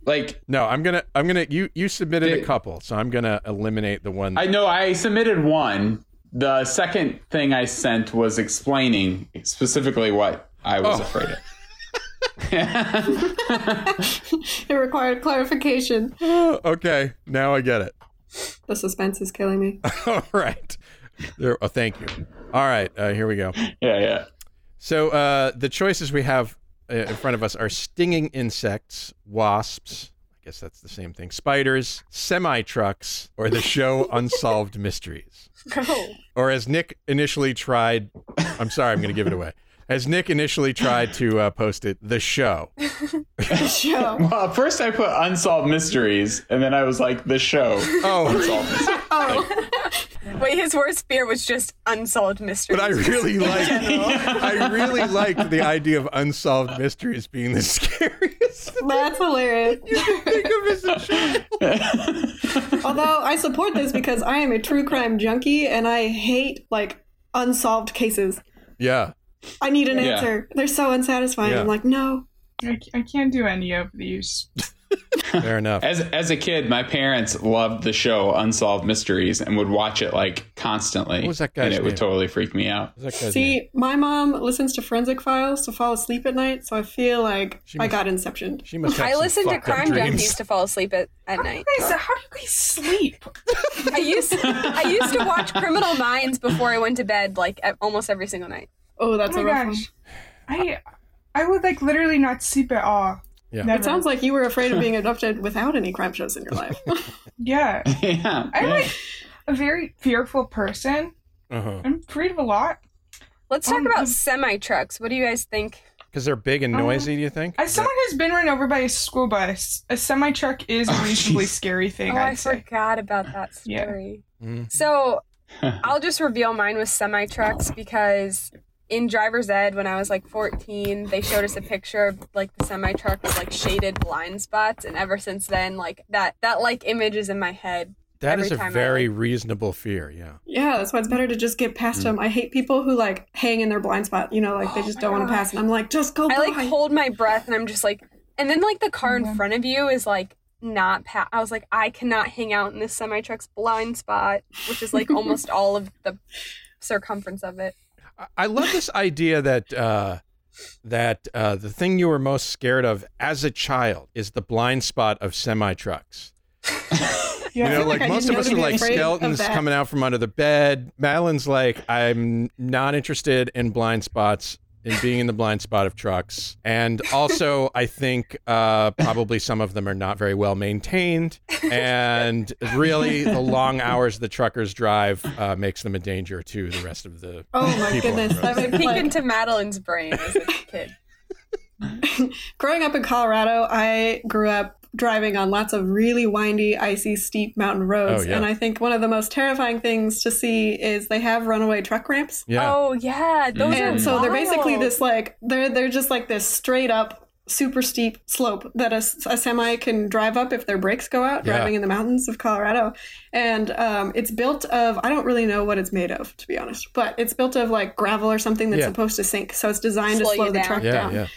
[SPEAKER 3] Like
[SPEAKER 5] No, I'm gonna, I'm gonna. You, you submitted a couple, so I'm gonna eliminate the one.
[SPEAKER 3] I know I submitted one. The second thing I sent was explaining specifically what I was
[SPEAKER 5] Oh.
[SPEAKER 3] afraid of.
[SPEAKER 6] It required clarification.
[SPEAKER 5] okay, now I get it.
[SPEAKER 6] The suspense is killing me.
[SPEAKER 5] All right. There, oh, thank you. All right, uh, here we go.
[SPEAKER 3] yeah, yeah.
[SPEAKER 5] So uh, the choices we have uh, in front of us are stinging insects, wasps. I guess that's the same thing. Spiders, semi trucks, or the show Unsolved Mysteries.
[SPEAKER 2] Oh.
[SPEAKER 5] Or as Nick initially tried, I'm sorry, I'm going to give it away. As Nick initially tried to uh, post it, the show.
[SPEAKER 6] The show.
[SPEAKER 3] Well, first I put unsolved mysteries, and then I was like the show.
[SPEAKER 5] Oh,
[SPEAKER 3] Unsolved mysteries.
[SPEAKER 6] Oh,
[SPEAKER 2] Wait, his worst fear was just unsolved mysteries.
[SPEAKER 5] but I really like, I really liked the idea of unsolved mysteries being the scariest.
[SPEAKER 6] that's hilarious.
[SPEAKER 5] Think of as a child.
[SPEAKER 6] Although I support this because I am a true crime junkie and I hate like unsolved cases.
[SPEAKER 5] Yeah.
[SPEAKER 6] I need an
[SPEAKER 3] Yeah.
[SPEAKER 6] answer. They're so unsatisfying.
[SPEAKER 5] Yeah.
[SPEAKER 6] I'm like, no.
[SPEAKER 7] I, I can't do any of these.
[SPEAKER 5] Fair enough.
[SPEAKER 3] As as a kid, my parents loved the show Unsolved Mysteries and would watch it like constantly.
[SPEAKER 5] What was that
[SPEAKER 3] And
[SPEAKER 5] guy's
[SPEAKER 3] it would totally freak me out.
[SPEAKER 5] What's that guy's name?
[SPEAKER 6] See, my mom listens to forensic files to fall asleep at night, so I feel like
[SPEAKER 5] She
[SPEAKER 6] I
[SPEAKER 5] must-
[SPEAKER 6] got inception.
[SPEAKER 5] She must
[SPEAKER 2] I
[SPEAKER 5] some
[SPEAKER 2] listen to crime junkies to fall asleep at, at night.
[SPEAKER 7] Guys, how do you guys sleep?
[SPEAKER 2] I used I used to watch Criminal Minds before I went to bed, like at almost every single night.
[SPEAKER 6] Oh, that's
[SPEAKER 7] oh
[SPEAKER 6] a
[SPEAKER 7] my
[SPEAKER 6] rough one.
[SPEAKER 7] gosh, I I would like literally not sleep at all.
[SPEAKER 5] Yeah.
[SPEAKER 7] Never.
[SPEAKER 6] It sounds like you were afraid of being abducted without any crime shows in your life.
[SPEAKER 7] yeah.
[SPEAKER 3] yeah.
[SPEAKER 7] I'm
[SPEAKER 3] yeah.
[SPEAKER 7] like a very fearful person.
[SPEAKER 5] Uh-huh.
[SPEAKER 7] I'm afraid of a lot.
[SPEAKER 2] Let's talk
[SPEAKER 7] Um,
[SPEAKER 2] about
[SPEAKER 7] um,
[SPEAKER 2] semi trucks. What do you guys think?
[SPEAKER 5] Because they're big and noisy, do you think?
[SPEAKER 7] As someone who's been run over by a school bus, a semi truck is a
[SPEAKER 3] Oh,
[SPEAKER 7] reasonably
[SPEAKER 3] jeez.
[SPEAKER 7] scary thing.
[SPEAKER 2] Oh, I
[SPEAKER 7] I'd say.
[SPEAKER 2] forgot about that
[SPEAKER 7] Yeah.
[SPEAKER 2] story.
[SPEAKER 5] Mhm.
[SPEAKER 2] So I'll just reveal mine with semi trucks because in driver's ed when I was like 14, they showed us a picture of like the semi truck with like shaded blind spots, and ever since then, like that that like image is in my head.
[SPEAKER 5] That is a
[SPEAKER 2] time I,
[SPEAKER 5] very
[SPEAKER 2] like-
[SPEAKER 5] reasonable fear, yeah.
[SPEAKER 6] yeah, that's why it's better to just get past
[SPEAKER 5] Mm.
[SPEAKER 6] them. I hate people who like hang in their blind spot. You know, like they just don't want to pass. And I'm like, just go
[SPEAKER 2] I
[SPEAKER 6] by.
[SPEAKER 2] like hold my breath and I'm just like, and then like the car in
[SPEAKER 7] Mhm.
[SPEAKER 2] front of you is like not pa- I was like, I cannot hang out in this semi truck's blind spot, which is like almost all of the circumference of it.
[SPEAKER 5] I- love this idea that uh, that uh, the thing you were most scared of as a child is the blind spot of semi trucks.
[SPEAKER 7] Yeah.
[SPEAKER 5] You know, like,
[SPEAKER 6] like
[SPEAKER 5] most of us are like skeletons coming out from under the bed. Madeline's like, I'm not interested in blind spots, in being in the blind spot of trucks. And also, I think uh, probably some of them are not very well maintained. And really, the long hours the truckers drive uh, makes them a danger to the rest of the
[SPEAKER 6] oh my goodness,
[SPEAKER 5] the
[SPEAKER 6] that
[SPEAKER 5] road.
[SPEAKER 6] makes
[SPEAKER 2] Peek into Madeline's brain as a kid.
[SPEAKER 6] growing up in Colorado, I grew up driving on lots of really windy, icy, steep mountain roads.
[SPEAKER 5] Oh, yeah.
[SPEAKER 6] And I think one of the most terrifying things to see is they have runaway truck ramps.
[SPEAKER 5] Yeah.
[SPEAKER 2] Oh yeah, those are
[SPEAKER 6] And so they're basically this like they're they're just like this straight up super steep slope that a semi can drive up if their brakes go out
[SPEAKER 5] Yeah.
[SPEAKER 6] driving in the mountains of Colorado. And um, it's built of I don't really know what it's made of to be honest, but it's built of like gravel or something that's
[SPEAKER 5] Yeah.
[SPEAKER 6] supposed to sink. So it's designed
[SPEAKER 2] Slow
[SPEAKER 6] to slow the
[SPEAKER 2] down.
[SPEAKER 6] truck
[SPEAKER 5] Yeah,
[SPEAKER 6] down.
[SPEAKER 5] yeah.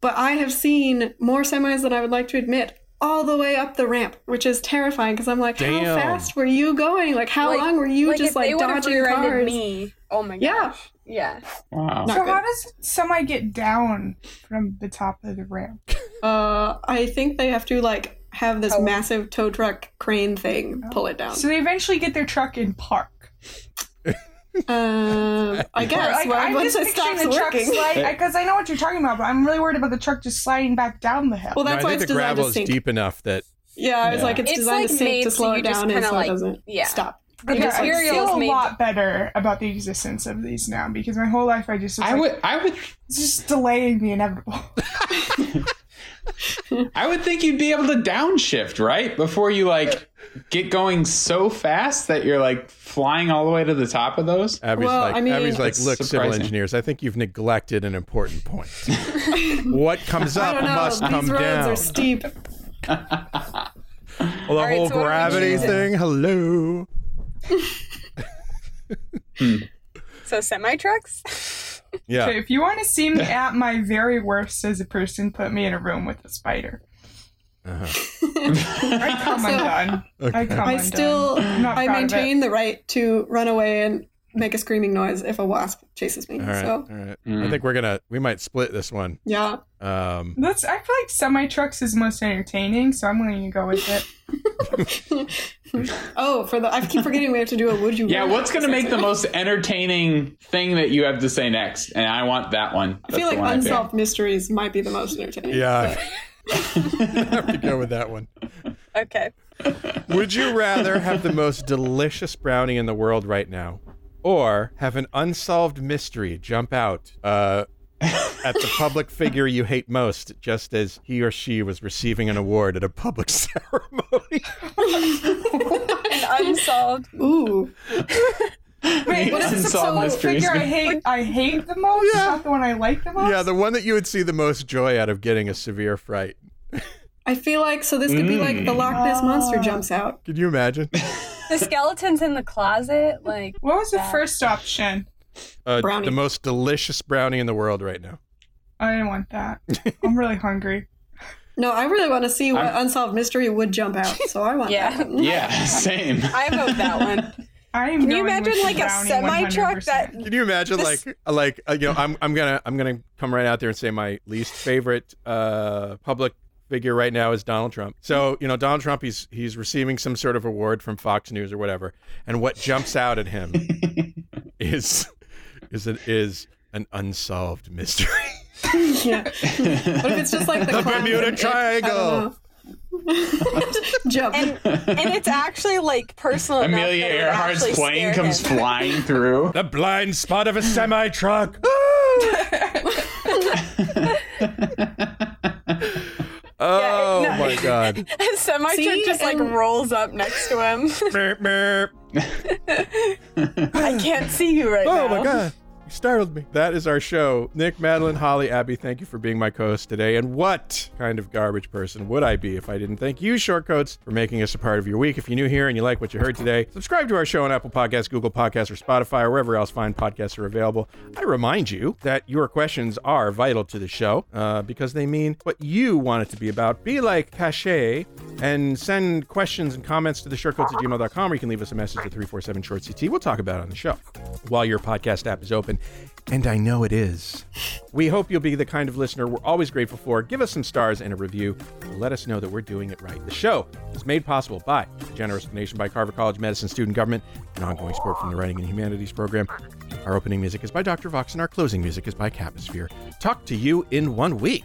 [SPEAKER 6] But I have seen more semis than I would like to admit all the way up the ramp, which is terrifying because I'm like,
[SPEAKER 5] Damn.
[SPEAKER 6] how fast were you going? Like, how
[SPEAKER 2] Like-
[SPEAKER 6] long were you
[SPEAKER 2] like
[SPEAKER 6] just
[SPEAKER 2] if
[SPEAKER 6] like
[SPEAKER 2] they would have
[SPEAKER 6] dodging
[SPEAKER 2] rear-ended
[SPEAKER 6] cars?
[SPEAKER 2] me. Oh my
[SPEAKER 6] Yeah.
[SPEAKER 2] gosh. Yeah.
[SPEAKER 3] Wow.
[SPEAKER 7] So
[SPEAKER 6] good.
[SPEAKER 7] how does semi get down from the top of the ramp?
[SPEAKER 6] Uh, I think they have to like have this
[SPEAKER 2] Oh.
[SPEAKER 6] massive tow truck crane thing pull it down.
[SPEAKER 7] So they eventually get their truck in park.
[SPEAKER 6] Uh, I guess.
[SPEAKER 7] Like,
[SPEAKER 6] well,
[SPEAKER 7] I'm
[SPEAKER 6] once
[SPEAKER 7] just
[SPEAKER 6] it
[SPEAKER 7] picturing the truck
[SPEAKER 6] working.
[SPEAKER 7] slide because I know what you're talking about, but I'm really worried about the truck just sliding back down the hill.
[SPEAKER 6] Well,
[SPEAKER 5] No,
[SPEAKER 6] that's
[SPEAKER 5] I
[SPEAKER 6] why
[SPEAKER 5] think
[SPEAKER 6] it's
[SPEAKER 5] the
[SPEAKER 6] designed
[SPEAKER 5] gravel
[SPEAKER 6] to
[SPEAKER 5] is
[SPEAKER 6] sink.
[SPEAKER 5] deep enough that
[SPEAKER 6] Yeah, I was
[SPEAKER 3] Yeah.
[SPEAKER 6] like, it's,
[SPEAKER 2] It's,
[SPEAKER 6] designed
[SPEAKER 2] like,
[SPEAKER 6] to sink to slow
[SPEAKER 2] you
[SPEAKER 6] it down and
[SPEAKER 2] kinda,
[SPEAKER 6] so
[SPEAKER 2] like-
[SPEAKER 6] it doesn't
[SPEAKER 2] yeah.
[SPEAKER 6] stop.
[SPEAKER 7] Okay,
[SPEAKER 2] the
[SPEAKER 7] I
[SPEAKER 2] materials
[SPEAKER 7] feel a lot better about the existence of these now because my whole life I just was
[SPEAKER 3] I
[SPEAKER 7] like,
[SPEAKER 3] would I would
[SPEAKER 7] it's just delaying the inevitable.
[SPEAKER 3] I would think you'd be able to downshift, right? Before you like get going so fast that you're like flying all the way to the top of those.
[SPEAKER 5] Abby's
[SPEAKER 6] Well,
[SPEAKER 5] like,
[SPEAKER 6] I mean-
[SPEAKER 5] Abby's like,
[SPEAKER 3] That's
[SPEAKER 5] look, civil engineers, I think you've neglected an important point. what comes up
[SPEAKER 6] don't know.
[SPEAKER 5] must
[SPEAKER 6] These
[SPEAKER 5] come
[SPEAKER 6] roads
[SPEAKER 5] down.
[SPEAKER 6] are steep.
[SPEAKER 5] well, the
[SPEAKER 2] right,
[SPEAKER 5] whole
[SPEAKER 2] so what are we
[SPEAKER 5] gravity
[SPEAKER 2] choosing?
[SPEAKER 5] thing. Hello.
[SPEAKER 2] So semi trucks.
[SPEAKER 5] Yeah.
[SPEAKER 7] Okay, if you want to see me at my very worst as a person, put me in a room with a spider.
[SPEAKER 5] Uh-huh.
[SPEAKER 7] I come undone. I come
[SPEAKER 6] I
[SPEAKER 7] undone.
[SPEAKER 6] still,
[SPEAKER 7] I'm
[SPEAKER 6] I
[SPEAKER 7] proud of it.
[SPEAKER 6] maintain the right to run away and make a screaming noise if a wasp chases me.
[SPEAKER 5] All right.
[SPEAKER 6] So,
[SPEAKER 5] All right.
[SPEAKER 3] Mm.
[SPEAKER 5] I think we're gonna we might split this one.
[SPEAKER 6] yeah.
[SPEAKER 5] Um,
[SPEAKER 7] That's. I feel like semi trucks is most entertaining, so I'm going to go with it.
[SPEAKER 6] Oh, for the I keep forgetting we have to do a would you
[SPEAKER 3] Yeah, what's going to make the most entertaining thing that you have to say next? And I want that one.
[SPEAKER 6] I feel like unsolved mysteries might be the most entertaining.
[SPEAKER 5] yeah.
[SPEAKER 6] but-
[SPEAKER 5] I have to go with that one.
[SPEAKER 2] Okay.
[SPEAKER 5] Would you rather have the most delicious brownie in the world right now, or have an unsolved mystery jump out uh, at the public figure you hate most, just as he or she was receiving an award at a public ceremony?
[SPEAKER 2] An unsolved.
[SPEAKER 6] Ooh.
[SPEAKER 7] Wait, what is the
[SPEAKER 3] Unsolved
[SPEAKER 7] public
[SPEAKER 3] mysteries.
[SPEAKER 7] figure I hate? I hate the most,
[SPEAKER 5] Yeah.
[SPEAKER 7] not the one I like the most.
[SPEAKER 5] yeah, the one that you would see the most joy out of getting a severe fright.
[SPEAKER 6] I feel like so this could be like the Loch Ness monster jumps out.
[SPEAKER 5] Could you imagine?
[SPEAKER 2] The skeletons in the closet. Like
[SPEAKER 7] what was the
[SPEAKER 2] that.
[SPEAKER 7] first option?
[SPEAKER 5] Uh,
[SPEAKER 6] Brownie.
[SPEAKER 5] the most delicious brownie in the world right now.
[SPEAKER 7] I didn't want that. I'm really hungry.
[SPEAKER 6] No, I really want to see what
[SPEAKER 3] I'm-
[SPEAKER 6] unsolved mystery would jump out. So I want
[SPEAKER 2] Yeah.
[SPEAKER 6] that. one.
[SPEAKER 3] Yeah, same.
[SPEAKER 2] I vote that one.
[SPEAKER 7] I am
[SPEAKER 2] Can you imagine like a semi truck that
[SPEAKER 5] Can you imagine
[SPEAKER 2] This-
[SPEAKER 5] like like uh, you know I'm I'm gonna I'm gonna come right out there and say my least favorite uh, public figure right now is Donald Trump. So you know Donald Trump he's he's receiving some sort of award from Fox News or whatever, and what jumps out at him is is an is an unsolved mystery.
[SPEAKER 6] yeah. What if it's just like the,
[SPEAKER 5] The
[SPEAKER 6] clowns
[SPEAKER 5] Bermuda
[SPEAKER 6] in it? I don't know. Jump.
[SPEAKER 2] and and it's actually like personal.
[SPEAKER 3] Amelia
[SPEAKER 2] that
[SPEAKER 3] Earhart's plane comes
[SPEAKER 2] him.
[SPEAKER 3] flying through.
[SPEAKER 5] the blind spot of a semi truck. oh
[SPEAKER 2] no.
[SPEAKER 5] my god.
[SPEAKER 2] A semi truck just like
[SPEAKER 6] And-
[SPEAKER 2] rolls up next to him.
[SPEAKER 5] Merp, merp.
[SPEAKER 2] I can't see you right now.
[SPEAKER 5] Oh my god. Startled me. That is our show. Nick, Madeline, Holly, Abby, thank you for being my co-host today. And what kind of garbage person would I be if I didn't thank you, Shortcoats, for making us a part of your week? If you're new here and you like what you heard today, subscribe to our show on Apple Podcasts, Google Podcasts, or Spotify, or wherever else fine podcasts are available. I remind you that your questions are vital to the show uh, because they mean what you want it to be about. Be like Cachae and send questions and comments to the shortcoats at gmail.com or you can leave us a message at 347 short CT. We'll talk about it on the show while your podcast app is open. And I know it is. We hope you'll be the kind of listener we're always grateful for. Give us some stars and a review let us know that we're doing it right. The show is made possible by generous donation by Carver College Medicine Student Government, an ongoing support from the Writing and Humanities program. Our opening music is by Dr. Vox, and our closing music is by Caposphere. Talk to you in one week.